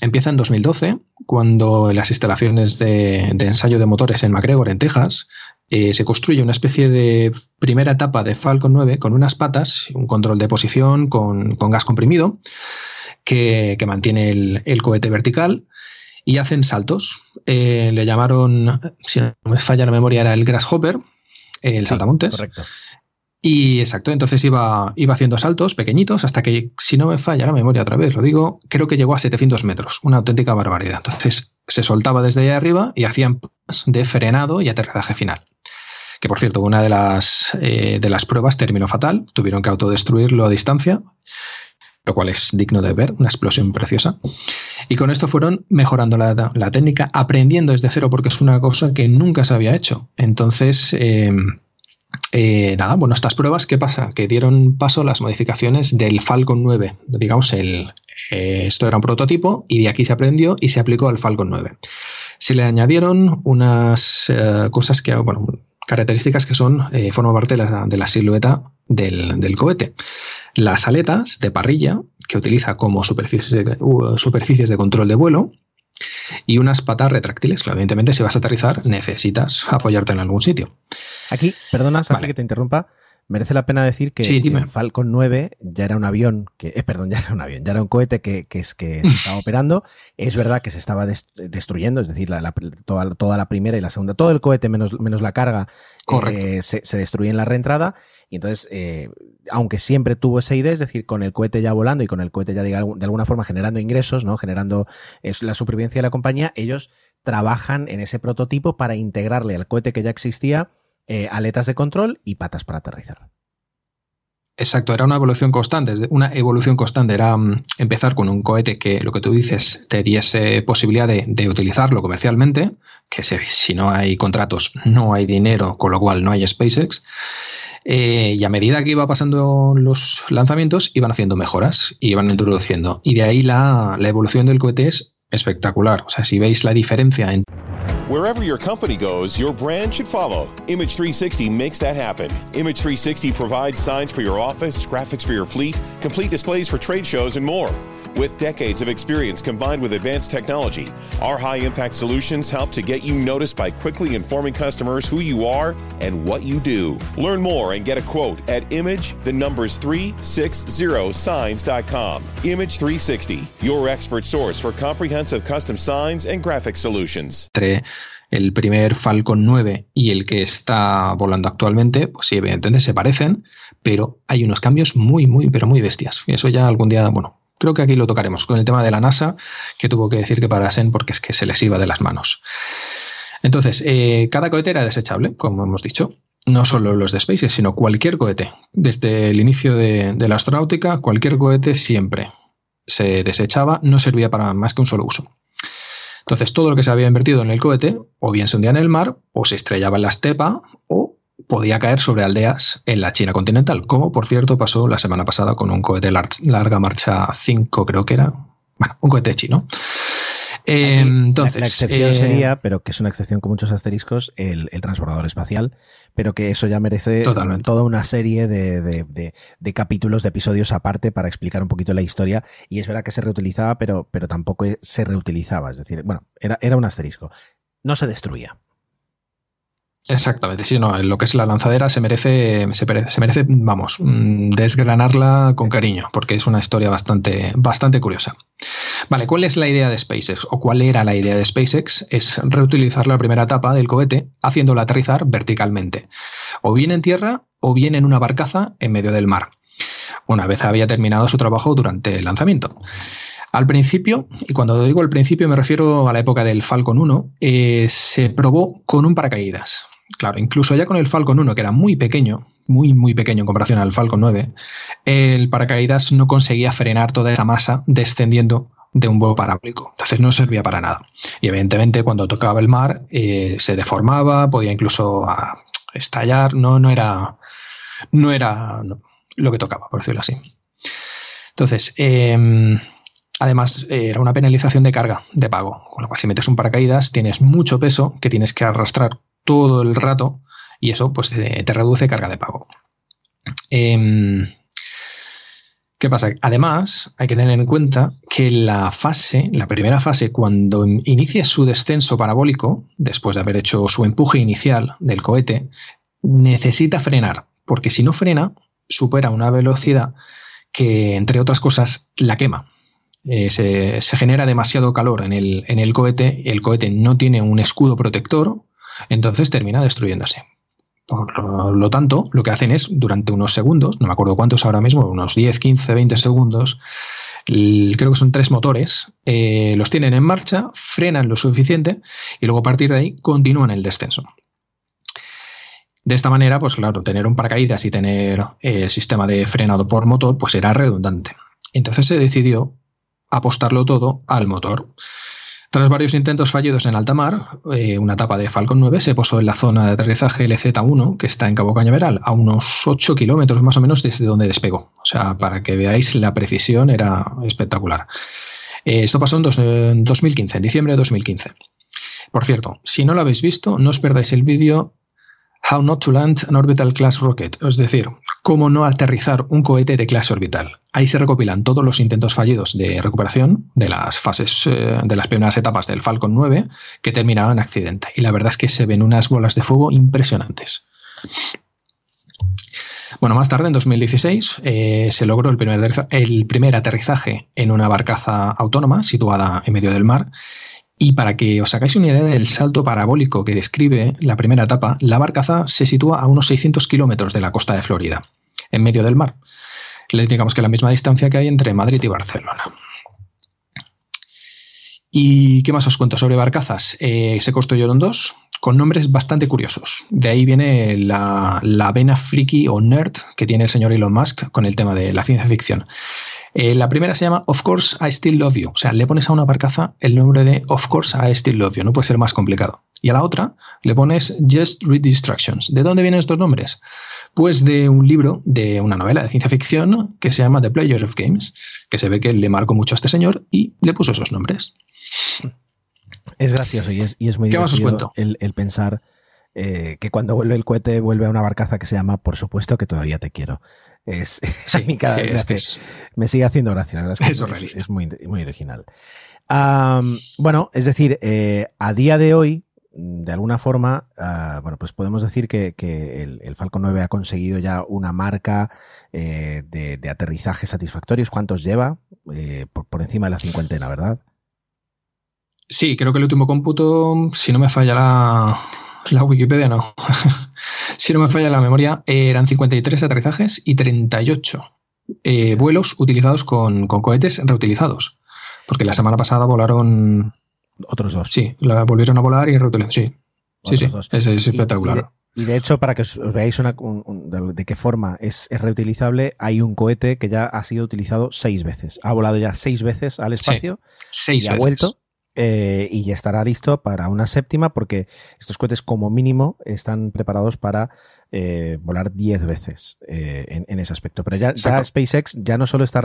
Empieza en 2012, cuando en las instalaciones de, ensayo de motores en McGregor, en Texas, eh, se construye una especie de primera etapa de Falcon 9 con unas patas, un control de posición con, con gas comprimido, que, que mantiene el, el, cohete vertical y hacen saltos. Eh, le llamaron, si no me falla la memoria, era el Grasshopper, el sí, saltamontes. Correcto. Y exacto, entonces iba, iba haciendo saltos pequeñitos hasta que, si no me falla la memoria otra vez, lo digo, creo que llegó a 700 metros, una auténtica barbaridad. Entonces se soltaba desde ahí arriba y hacían de frenado y aterrizaje final. Que por cierto, una de las, eh, de las pruebas terminó fatal, tuvieron que autodestruirlo a distancia, lo cual es digno de ver, una explosión preciosa. Y con esto fueron mejorando la, técnica, aprendiendo desde cero, porque es una cosa que nunca se había hecho. Entonces, eh, eh, nada, bueno, estas pruebas, ¿qué pasa? Que dieron paso a las modificaciones del Falcon 9. Digamos, el, eh, esto era un prototipo y de aquí se aprendió y se aplicó al Falcon 9. Se le añadieron unas cosas que, bueno, características que son, eh, forman parte de la, de la silueta del, del, cohete. Las aletas de parrilla, que utiliza como superficies de, uh, superficies de control de vuelo, y unas patas retráctiles. Claro, evidentemente, si vas a aterrizar, necesitas apoyarte en algún sitio. Aquí, perdona, Santi, vale. que te interrumpa. Merece la pena decir que el Falcon 9 ya era un avión, que, eh, perdón, ya era un avión, ya era un cohete que, que, es, que se estaba operando. Es verdad que se estaba destruyendo, es decir, la, toda, toda, la primera y la segunda, todo el cohete menos, menos la carga eh, se, se, destruye en la reentrada. Y entonces, eh, aunque siempre tuvo esa idea, es decir, con el cohete ya volando y con el cohete ya de, de alguna forma generando ingresos, ¿no? Generando la supervivencia de la compañía, ellos trabajan en ese prototipo para integrarle al cohete que ya existía eh, aletas de control y patas para aterrizar. Exacto, era una evolución constante, una evolución constante era mm, empezar con un cohete que lo que tú dices te diese posibilidad de, utilizarlo comercialmente, que si, no hay contratos no hay dinero, con lo cual no hay SpaceX. Eh, y a medida que iba pasando los lanzamientos, iban haciendo mejoras y iban introduciendo. Y de ahí la, la evolución del cohete es espectacular. O sea, si veis la diferencia entre Wherever your company goes, your brand should follow. Image 360 makes that happen. Image 360 provides signs for your office, graphics for your fleet, complete displays for trade shows, and more. With decades of experience combined with advanced technology, our high impact solutions help to get you noticed by quickly informing customers who you are and what you do. Learn more and get a quote at image the numbers 360signs.com. Image 360, your expert source for comprehensive custom signs and graphic solutions. el primer Falcon 9 y el que está volando actualmente, pues sí, evidentemente se parecen, pero hay unos cambios muy, muy, pero muy bestias. Y eso ya algún día, bueno, creo que aquí lo tocaremos con el tema de la NASA, que tuvo que decir que parasen porque es que se les iba de las manos. Entonces, eh, cada cohete era desechable, como hemos dicho. No solo los de SpaceX, sino cualquier cohete. Desde el inicio de, la astronáutica, cualquier cohete siempre se desechaba, no servía para más que un solo uso. Entonces, todo lo que se había invertido en el cohete, o bien se hundía en el mar, o se estrellaba en la estepa, o podía caer sobre aldeas en la China continental, como por cierto pasó la semana pasada con un cohete larga marcha 5, creo que era, bueno, un cohete chino. entonces, la, excepción eh, sería, pero que es una excepción con muchos asteriscos, el, transbordador espacial, pero que eso ya merece toda una serie de, capítulos, de episodios aparte para explicar un poquito la historia. Y es verdad que se reutilizaba, pero, pero tampoco se reutilizaba. Es decir, bueno, era, era un asterisco. No se destruía. Exactamente, sí, no, lo que es la lanzadera se merece, se merece, vamos, mm, desgranarla con cariño, porque es una historia bastante, bastante curiosa. Vale, ¿cuál es la idea de SpaceX? O cuál era la idea de SpaceX? Es reutilizar la primera etapa del cohete, haciéndola aterrizar verticalmente, o bien en tierra, o bien en una barcaza en medio del mar, una vez había terminado su trabajo durante el lanzamiento. Al principio, y cuando digo al principio me refiero a la época del Falcon 1, eh, se probó con un paracaídas. Claro, incluso ya con el Falcon 1, que era muy pequeño, muy, muy pequeño en comparación al Falcon 9, el paracaídas no conseguía frenar toda esa masa descendiendo de un vuelo parabólico. Entonces no servía para nada. Y evidentemente cuando tocaba el mar eh, se deformaba, podía incluso ah, estallar, no, no era, no era lo que tocaba, por decirlo así. Entonces, em, además era una penalización de carga de pago, con lo cual si metes un paracaídas tienes mucho peso que tienes que arrastrar todo el rato y eso pues te, reduce carga de pago. Em, ¿Qué pasa? Además, hay que tener en cuenta que la fase, la primera fase, cuando inicia su descenso parabólico, después de haber hecho su empuje inicial del cohete, necesita frenar, porque si no frena, supera una velocidad que, entre otras cosas, la quema. Eh, se, genera demasiado calor en el, en el cohete, el cohete no tiene un escudo protector, entonces termina destruyéndose. Por lo tanto, lo que hacen es, durante unos segundos, no me acuerdo cuántos ahora mismo, unos 10, 15, 20 segundos, creo que son tres motores, eh, los tienen en marcha, frenan lo suficiente y luego a partir de ahí continúan el descenso. De esta manera, pues claro, tener un paracaídas y tener eh, sistema de frenado por motor, pues era redundante. Entonces se decidió apostarlo todo al motor. Tras varios intentos fallidos en alta mar, eh, una etapa de Falcon 9 se posó en la zona de aterrizaje LZ1, que está en Cabo Cañaveral, a unos 8 kilómetros más o menos desde donde despegó. O sea, para que veáis, la precisión era espectacular. Eh, esto pasó en, 2015, en diciembre de 2015. Por cierto, si no lo habéis visto, no os perdáis el vídeo How Not to Land an Orbital Class Rocket, es decir, cómo no aterrizar un cohete de clase orbital. Ahí se recopilan todos los intentos fallidos de recuperación de las fases, eh, de las primeras etapas del Falcon 9 que terminaron en accidente. Y la verdad es que se ven unas bolas de fuego impresionantes. Bueno, más tarde, en 2016, eh, se logró el primer, el primer aterrizaje en una barcaza autónoma situada en medio del mar. Y para que os hagáis una idea del salto parabólico que describe la primera etapa, la barcaza se sitúa a unos 600 kilómetros de la costa de Florida, en medio del mar. Digamos que la misma distancia que hay entre Madrid y Barcelona. ¿Y qué más os cuento sobre barcazas? Eh, se construyeron dos, con nombres bastante curiosos. De ahí viene la, vena friki o nerd que tiene el señor Elon Musk con el tema de la ciencia ficción. Eh, la primera se llama Of Course I Still Love You. O sea, le pones a una barcaza el nombre de Of Course I Still Love You. No puede ser más complicado. Y a la otra le pones Just Read Distractions. ¿De dónde vienen estos nombres? Pues de un libro, de una novela de ciencia ficción que se llama The Player of Games, que se ve que le marcó mucho a este señor y le puso esos nombres. Es gracioso y es, y es muy divertido el, el, pensar eh, que cuando vuelve el cohete vuelve a una barcaza que se llama Por supuesto que todavía te quiero. Es, me, sigue haciendo gracia, la verdad es que es, muy, muy, original. bueno, es decir, eh, a día de hoy, de alguna forma, ah, bueno, pues podemos decir que, el, Falcon 9 ha conseguido ya una marca eh, de, aterrizaje satisfactorios. ¿Cuántos lleva? por, por, encima de la cincuentena, ¿verdad? Sí, creo que el último cómputo, si no me falla la, Wikipedia, no. si no me falla la memoria, eran 53 aterrizajes y 38 eh, vuelos utilizados con, cohetes reutilizados. Porque la semana pasada volaron. Otros dos. Sí, la volvieron a volar y reutilizaron. Sí, sí, sí. Es, espectacular. Y de, hecho, para que os veáis una, de qué forma es, reutilizable, hay un cohete que ya ha sido utilizado seis veces. Ha volado ya seis veces al espacio seis y ha vuelto eh, y ya estará listo para una séptima porque estos cohetes como mínimo están preparados para eh, volar 10 veces eh, en, ese aspecto. Pero ya, SpaceX ya no solo está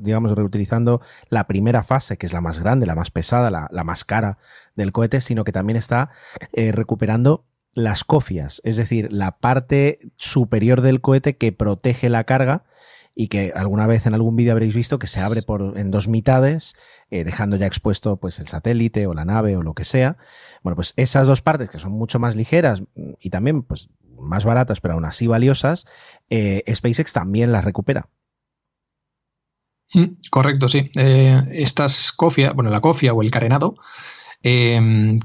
digamos, reutilizando la primera fase, que es la más grande, la más pesada, la, la más cara del cohete, sino que también está recuperando las cofias, es decir, la parte superior del cohete que protege la carga y que alguna vez en algún vídeo habréis visto que se abre por, en dos mitades, eh, dejando ya expuesto pues el satélite o la nave o lo que sea. Bueno, pues esas dos partes que son mucho más ligeras y también pues más baratas pero aún así valiosas, eh, SpaceX también las recupera. Mm, correcto, sí. Eh, estas cofia, bueno, la cofia o el carenado,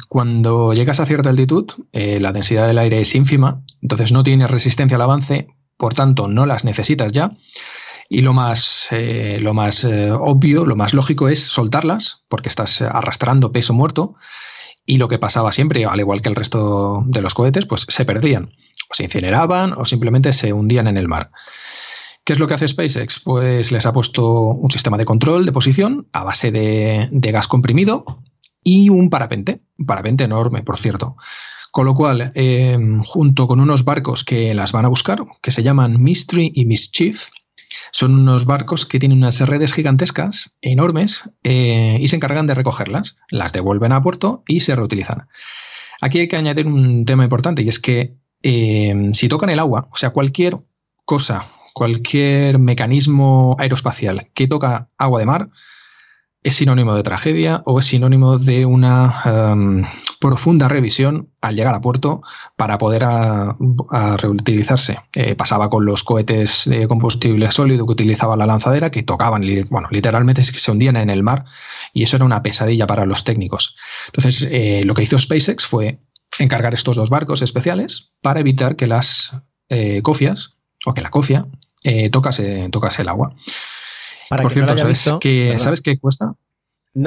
cuando llegas a cierta altitud, la densidad del aire es ínfima, entonces no tiene resistencia al avance, por tanto no las necesitas ya. Y lo más, eh, lo más eh, obvio, lo más lógico es soltarlas, porque estás arrastrando peso muerto. Y lo que pasaba siempre, al igual que el resto de los cohetes, pues se perdían. O se incineraban o simplemente se hundían en el mar. ¿Qué es lo que hace SpaceX? Pues les ha puesto un sistema de control de posición a base de, gas comprimido y un parapente, un parapente enorme, por cierto. Con lo cual, eh, junto con unos barcos que las van a buscar, que se llaman Mystery y Mischief, son unos barcos que tienen unas redes gigantescas, enormes, eh, y se encargan de recogerlas, las devuelven a puerto y se reutilizan. Aquí hay que añadir un tema importante y es que eh, si tocan el agua, o sea, cualquier cosa, cualquier mecanismo aeroespacial que toca agua de mar, es sinónimo de tragedia o es sinónimo de una em, profunda revisión al llegar a puerto para poder reutilizarse. Eh, pasaba con los cohetes de combustible sólido que utilizaba la lanzadera, que tocaban, bueno, literalmente se hundían en el mar y eso era una pesadilla para los técnicos. Entonces, eh, lo que hizo SpaceX fue encargar estos dos barcos especiales para evitar que las eh, cofias o que la cofia tocase, tocase el agua. Por cierto, ¿sabes, qué cuesta?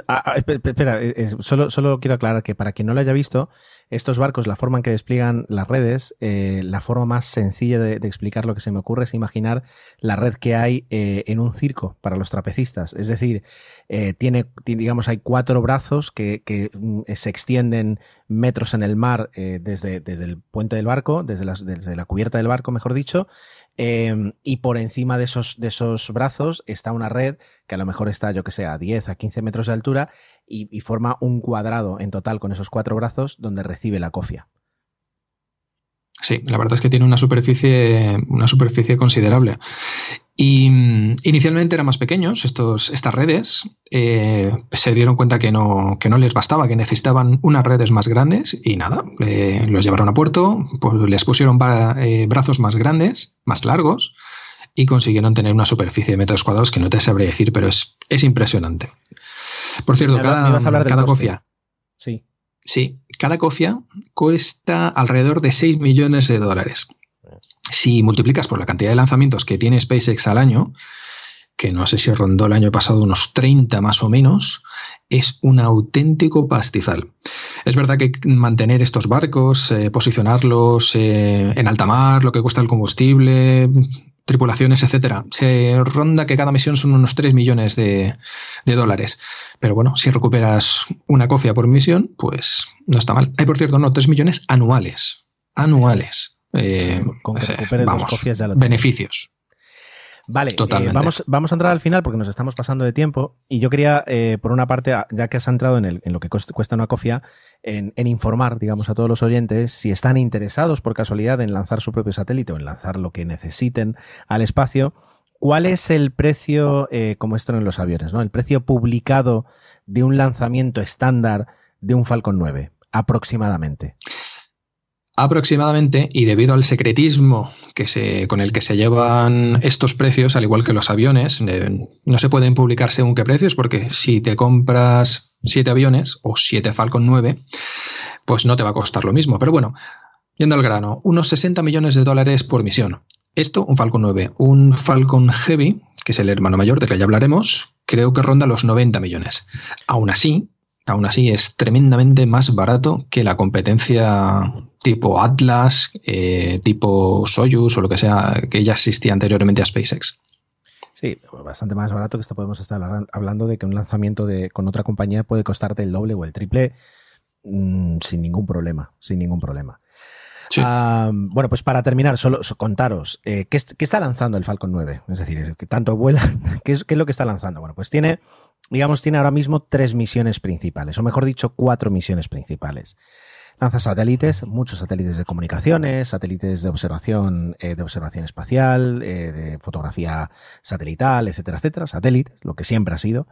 Ah, ah, espera, solo, solo quiero aclarar que para quien no lo haya visto, estos barcos, la forma en que despliegan las redes, eh, la forma más sencilla de, explicar lo que se me ocurre es imaginar la red que hay eh, en un circo para los trapecistas. Es decir, eh, tiene, digamos, hay cuatro brazos que, que mm, se extienden metros en el mar desde, desde el puente del barco, desde, desde la cubierta del barco, mejor dicho, Em, y por encima de esos, de esos brazos está una red que a lo mejor está, yo que sé, a 10, a 15 metros de altura y, forma un cuadrado en total con esos cuatro brazos donde recibe la cofia. Sí, la verdad es que tiene una superficie, una superficie considerable. Y mm, inicialmente eran más pequeños estos, estas redes. Eh, se dieron cuenta que no, que no les bastaba, que necesitaban unas redes más grandes y nada, los llevaron a puerto, pues les pusieron eh, brazos más grandes, más largos y consiguieron tener una superficie de metros cuadrados que no te sabría decir, pero es, es impresionante. Por cierto, cada, cada cofia. Sí. Sí, cada cofia cuesta alrededor de 6 millones de dólares si multiplicas por la cantidad de lanzamientos que tiene SpaceX al año, que no sé si rondó el año pasado unos 30 más o menos, es un auténtico pastizal. Es verdad que mantener estos barcos, eh, posicionarlos eh, en alta mar, lo que cuesta el combustible, tripulaciones, etcétera, se ronda que cada misión son unos 3 millones de, de, dólares. Pero bueno, si recuperas una cofia por misión, pues no está mal. Hay, por cierto, no, 3 millones anuales. Anuales. Eh, con que recuperes vamos, copias ya lo Beneficios. Vale, eh, vamos, vamos a entrar al final porque nos estamos pasando de tiempo y yo quería, eh, por una parte, ya que has entrado en, el, en lo que cuesta una cofia, en, informar, digamos, a todos los oyentes si están interesados por casualidad en lanzar su propio satélite o en lanzar lo que necesiten al espacio, ¿cuál es el precio, como esto en los aviones, ¿no? El precio publicado de un lanzamiento estándar de un Falcon 9, aproximadamente aproximadamente y debido al secretismo que se, con el que se llevan estos precios, al igual que los aviones, eh, no se pueden publicar según qué precios porque si te compras siete aviones o siete Falcon 9, pues no te va a costar lo mismo. Pero bueno, yendo al grano, unos 60 millones de dólares por misión. Esto, un Falcon 9. Un Falcon Heavy, que es el hermano mayor del que ya hablaremos, creo que ronda los 90 millones. Aún así, aún así es tremendamente más barato que la competencia tipo Atlas, eh, tipo Soyuz o lo que sea que ya existía anteriormente a SpaceX. Sí, bastante más barato que esto podemos estar hablando de que un lanzamiento de, con otra compañía puede costarte el doble o el triple mm, sin ningún problema, sin ningún problema. bueno, pues para terminar, solo contaros, eh, ¿qué, está lanzando el Falcon 9? Es decir, que tanto vuela, ¿qué es, ¿qué es, lo que está lanzando? Bueno, pues tiene, digamos, tiene ahora mismo tres misiones principales, o mejor dicho, cuatro misiones principales. Lanza satélites, muchos satélites de comunicaciones, satélites de observación, eh, de observación espacial, eh, de fotografía satelital, etcétera, etcétera, satélites, lo que siempre ha sido.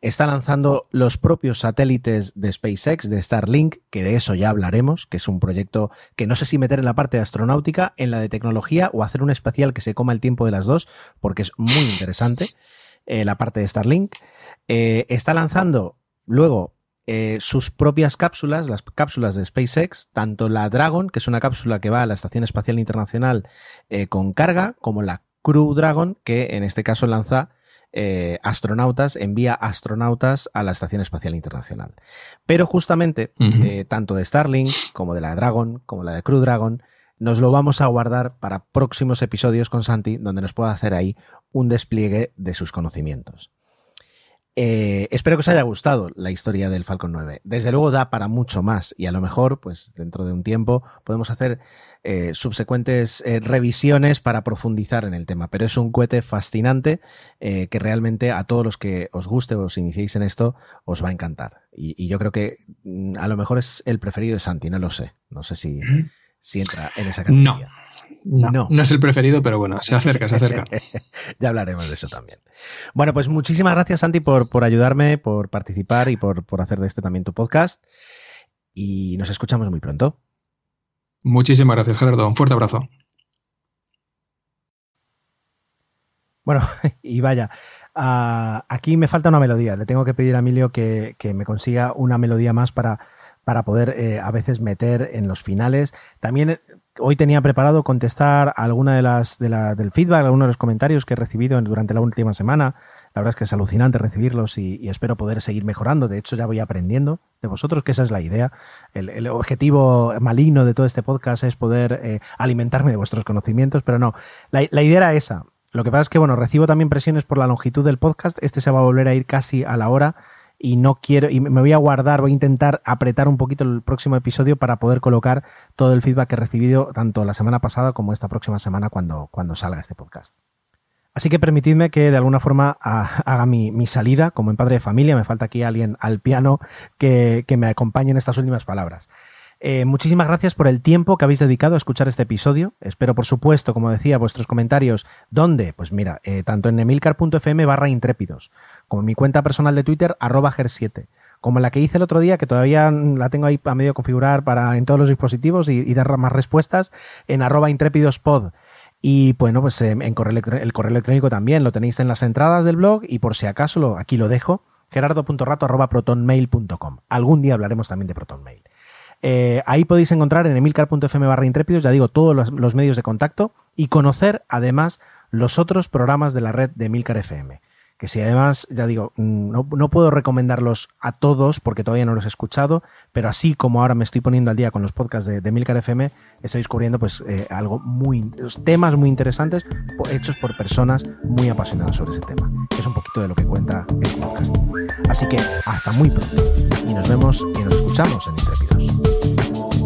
Está lanzando los propios satélites de SpaceX, de Starlink, que de eso ya hablaremos, que es un proyecto que no sé si meter en la parte de astronáutica, en la de tecnología o hacer un especial que se coma el tiempo de las dos, porque es muy interesante eh, la parte de Starlink. está lanzando luego eh, sus propias cápsulas, las cápsulas de SpaceX, tanto la Dragon, que es una cápsula que va a la Estación Espacial Internacional eh, con carga, como la Crew Dragon, que en este caso lanza eh, astronautas, envía astronautas a la Estación Espacial Internacional. Pero justamente, tanto de Starlink como de la Dragon, como la de Crew Dragon, nos lo vamos a guardar para próximos episodios con Santi, donde nos pueda hacer ahí un despliegue de sus conocimientos. Eh, espero que os haya gustado la historia del Falcon 9. Desde luego da para mucho más y a lo mejor, pues dentro de un tiempo, podemos hacer eh, subsecuentes eh, revisiones para profundizar en el tema. Pero es un cohete fascinante que realmente a todos los que os guste o os iniciéis en esto os va a encantar. Y, yo creo que mm, a lo mejor es el preferido de Santi, no lo sé. No sé si, si entra en esa categoría. No, no, es el preferido, pero bueno, se acerca, se acerca. ya hablaremos de eso también. Bueno, pues muchísimas gracias, Santi, por, por ayudarme, por participar y por, por hacer de este también tu podcast. Y nos escuchamos muy pronto. Muchísimas gracias, Gerardo. Un fuerte abrazo. Bueno, y vaya, ah, aquí me falta una melodía. Le tengo que pedir a Emilio que, que me consiga una melodía más para, para poder eh, a veces meter en los finales. También hoy tenía preparado contestar alguna de las de del feedback, algunos de los comentarios que he recibido durante la última semana. La verdad es que es alucinante recibirlos y, espero poder seguir mejorando. De hecho, ya voy aprendiendo de vosotros, que esa es la idea. El, objetivo maligno de todo este podcast es poder eh, alimentarme de vuestros conocimientos, pero no, la, la idea era esa. Lo que pasa es que, bueno, recibo también presiones por la longitud del podcast. Este se va a volver a ir casi a la hora y no quiero, y me voy a guardar, voy a intentar apretar un poquito el próximo episodio para poder colocar todo el feedback que he recibido tanto la semana pasada como esta próxima semana cuando, cuando salga este podcast. Así que permitidme que de alguna forma haga mi, salida como en padre de familia. Me falta aquí alguien al piano que, me acompañe en estas últimas palabras. Eh, muchísimas gracias por el tiempo que habéis dedicado a escuchar este episodio. Espero, por supuesto, como decía, vuestros comentarios. ¿Dónde? Pues mira, eh, tanto en emilcar.fm barra intrépidos, como mi cuenta personal de Twitter, arroba ger7, como la que hice el otro día, que todavía la tengo ahí a medio configurar para en todos los dispositivos y, dar más respuestas, en arroba intrépidospod. Y bueno, pues en el correo electrónico también lo tenéis en las entradas del blog y por si acaso aquí lo dejo, gerardo.rato.protonmail.com. Algún día hablaremos también de ProtonMail. Eh, ahí podéis encontrar en emilcar.fm barra intrépidos, ya digo, todos los, medios de contacto y conocer además los otros programas de la red de Emilcar FM. Que si además, ya digo, mm, no, puedo recomendarlos a todos porque todavía no los he escuchado, pero así como ahora me estoy poniendo al día con los podcasts de, de Emilcar FM, estoy descubriendo pues eh, algo muy, temas muy interesantes hechos por personas muy apasionadas sobre ese tema. Es un poquito de lo que cuenta el podcast. Así que hasta muy pronto y nos vemos y nos escuchamos en Intrépidos.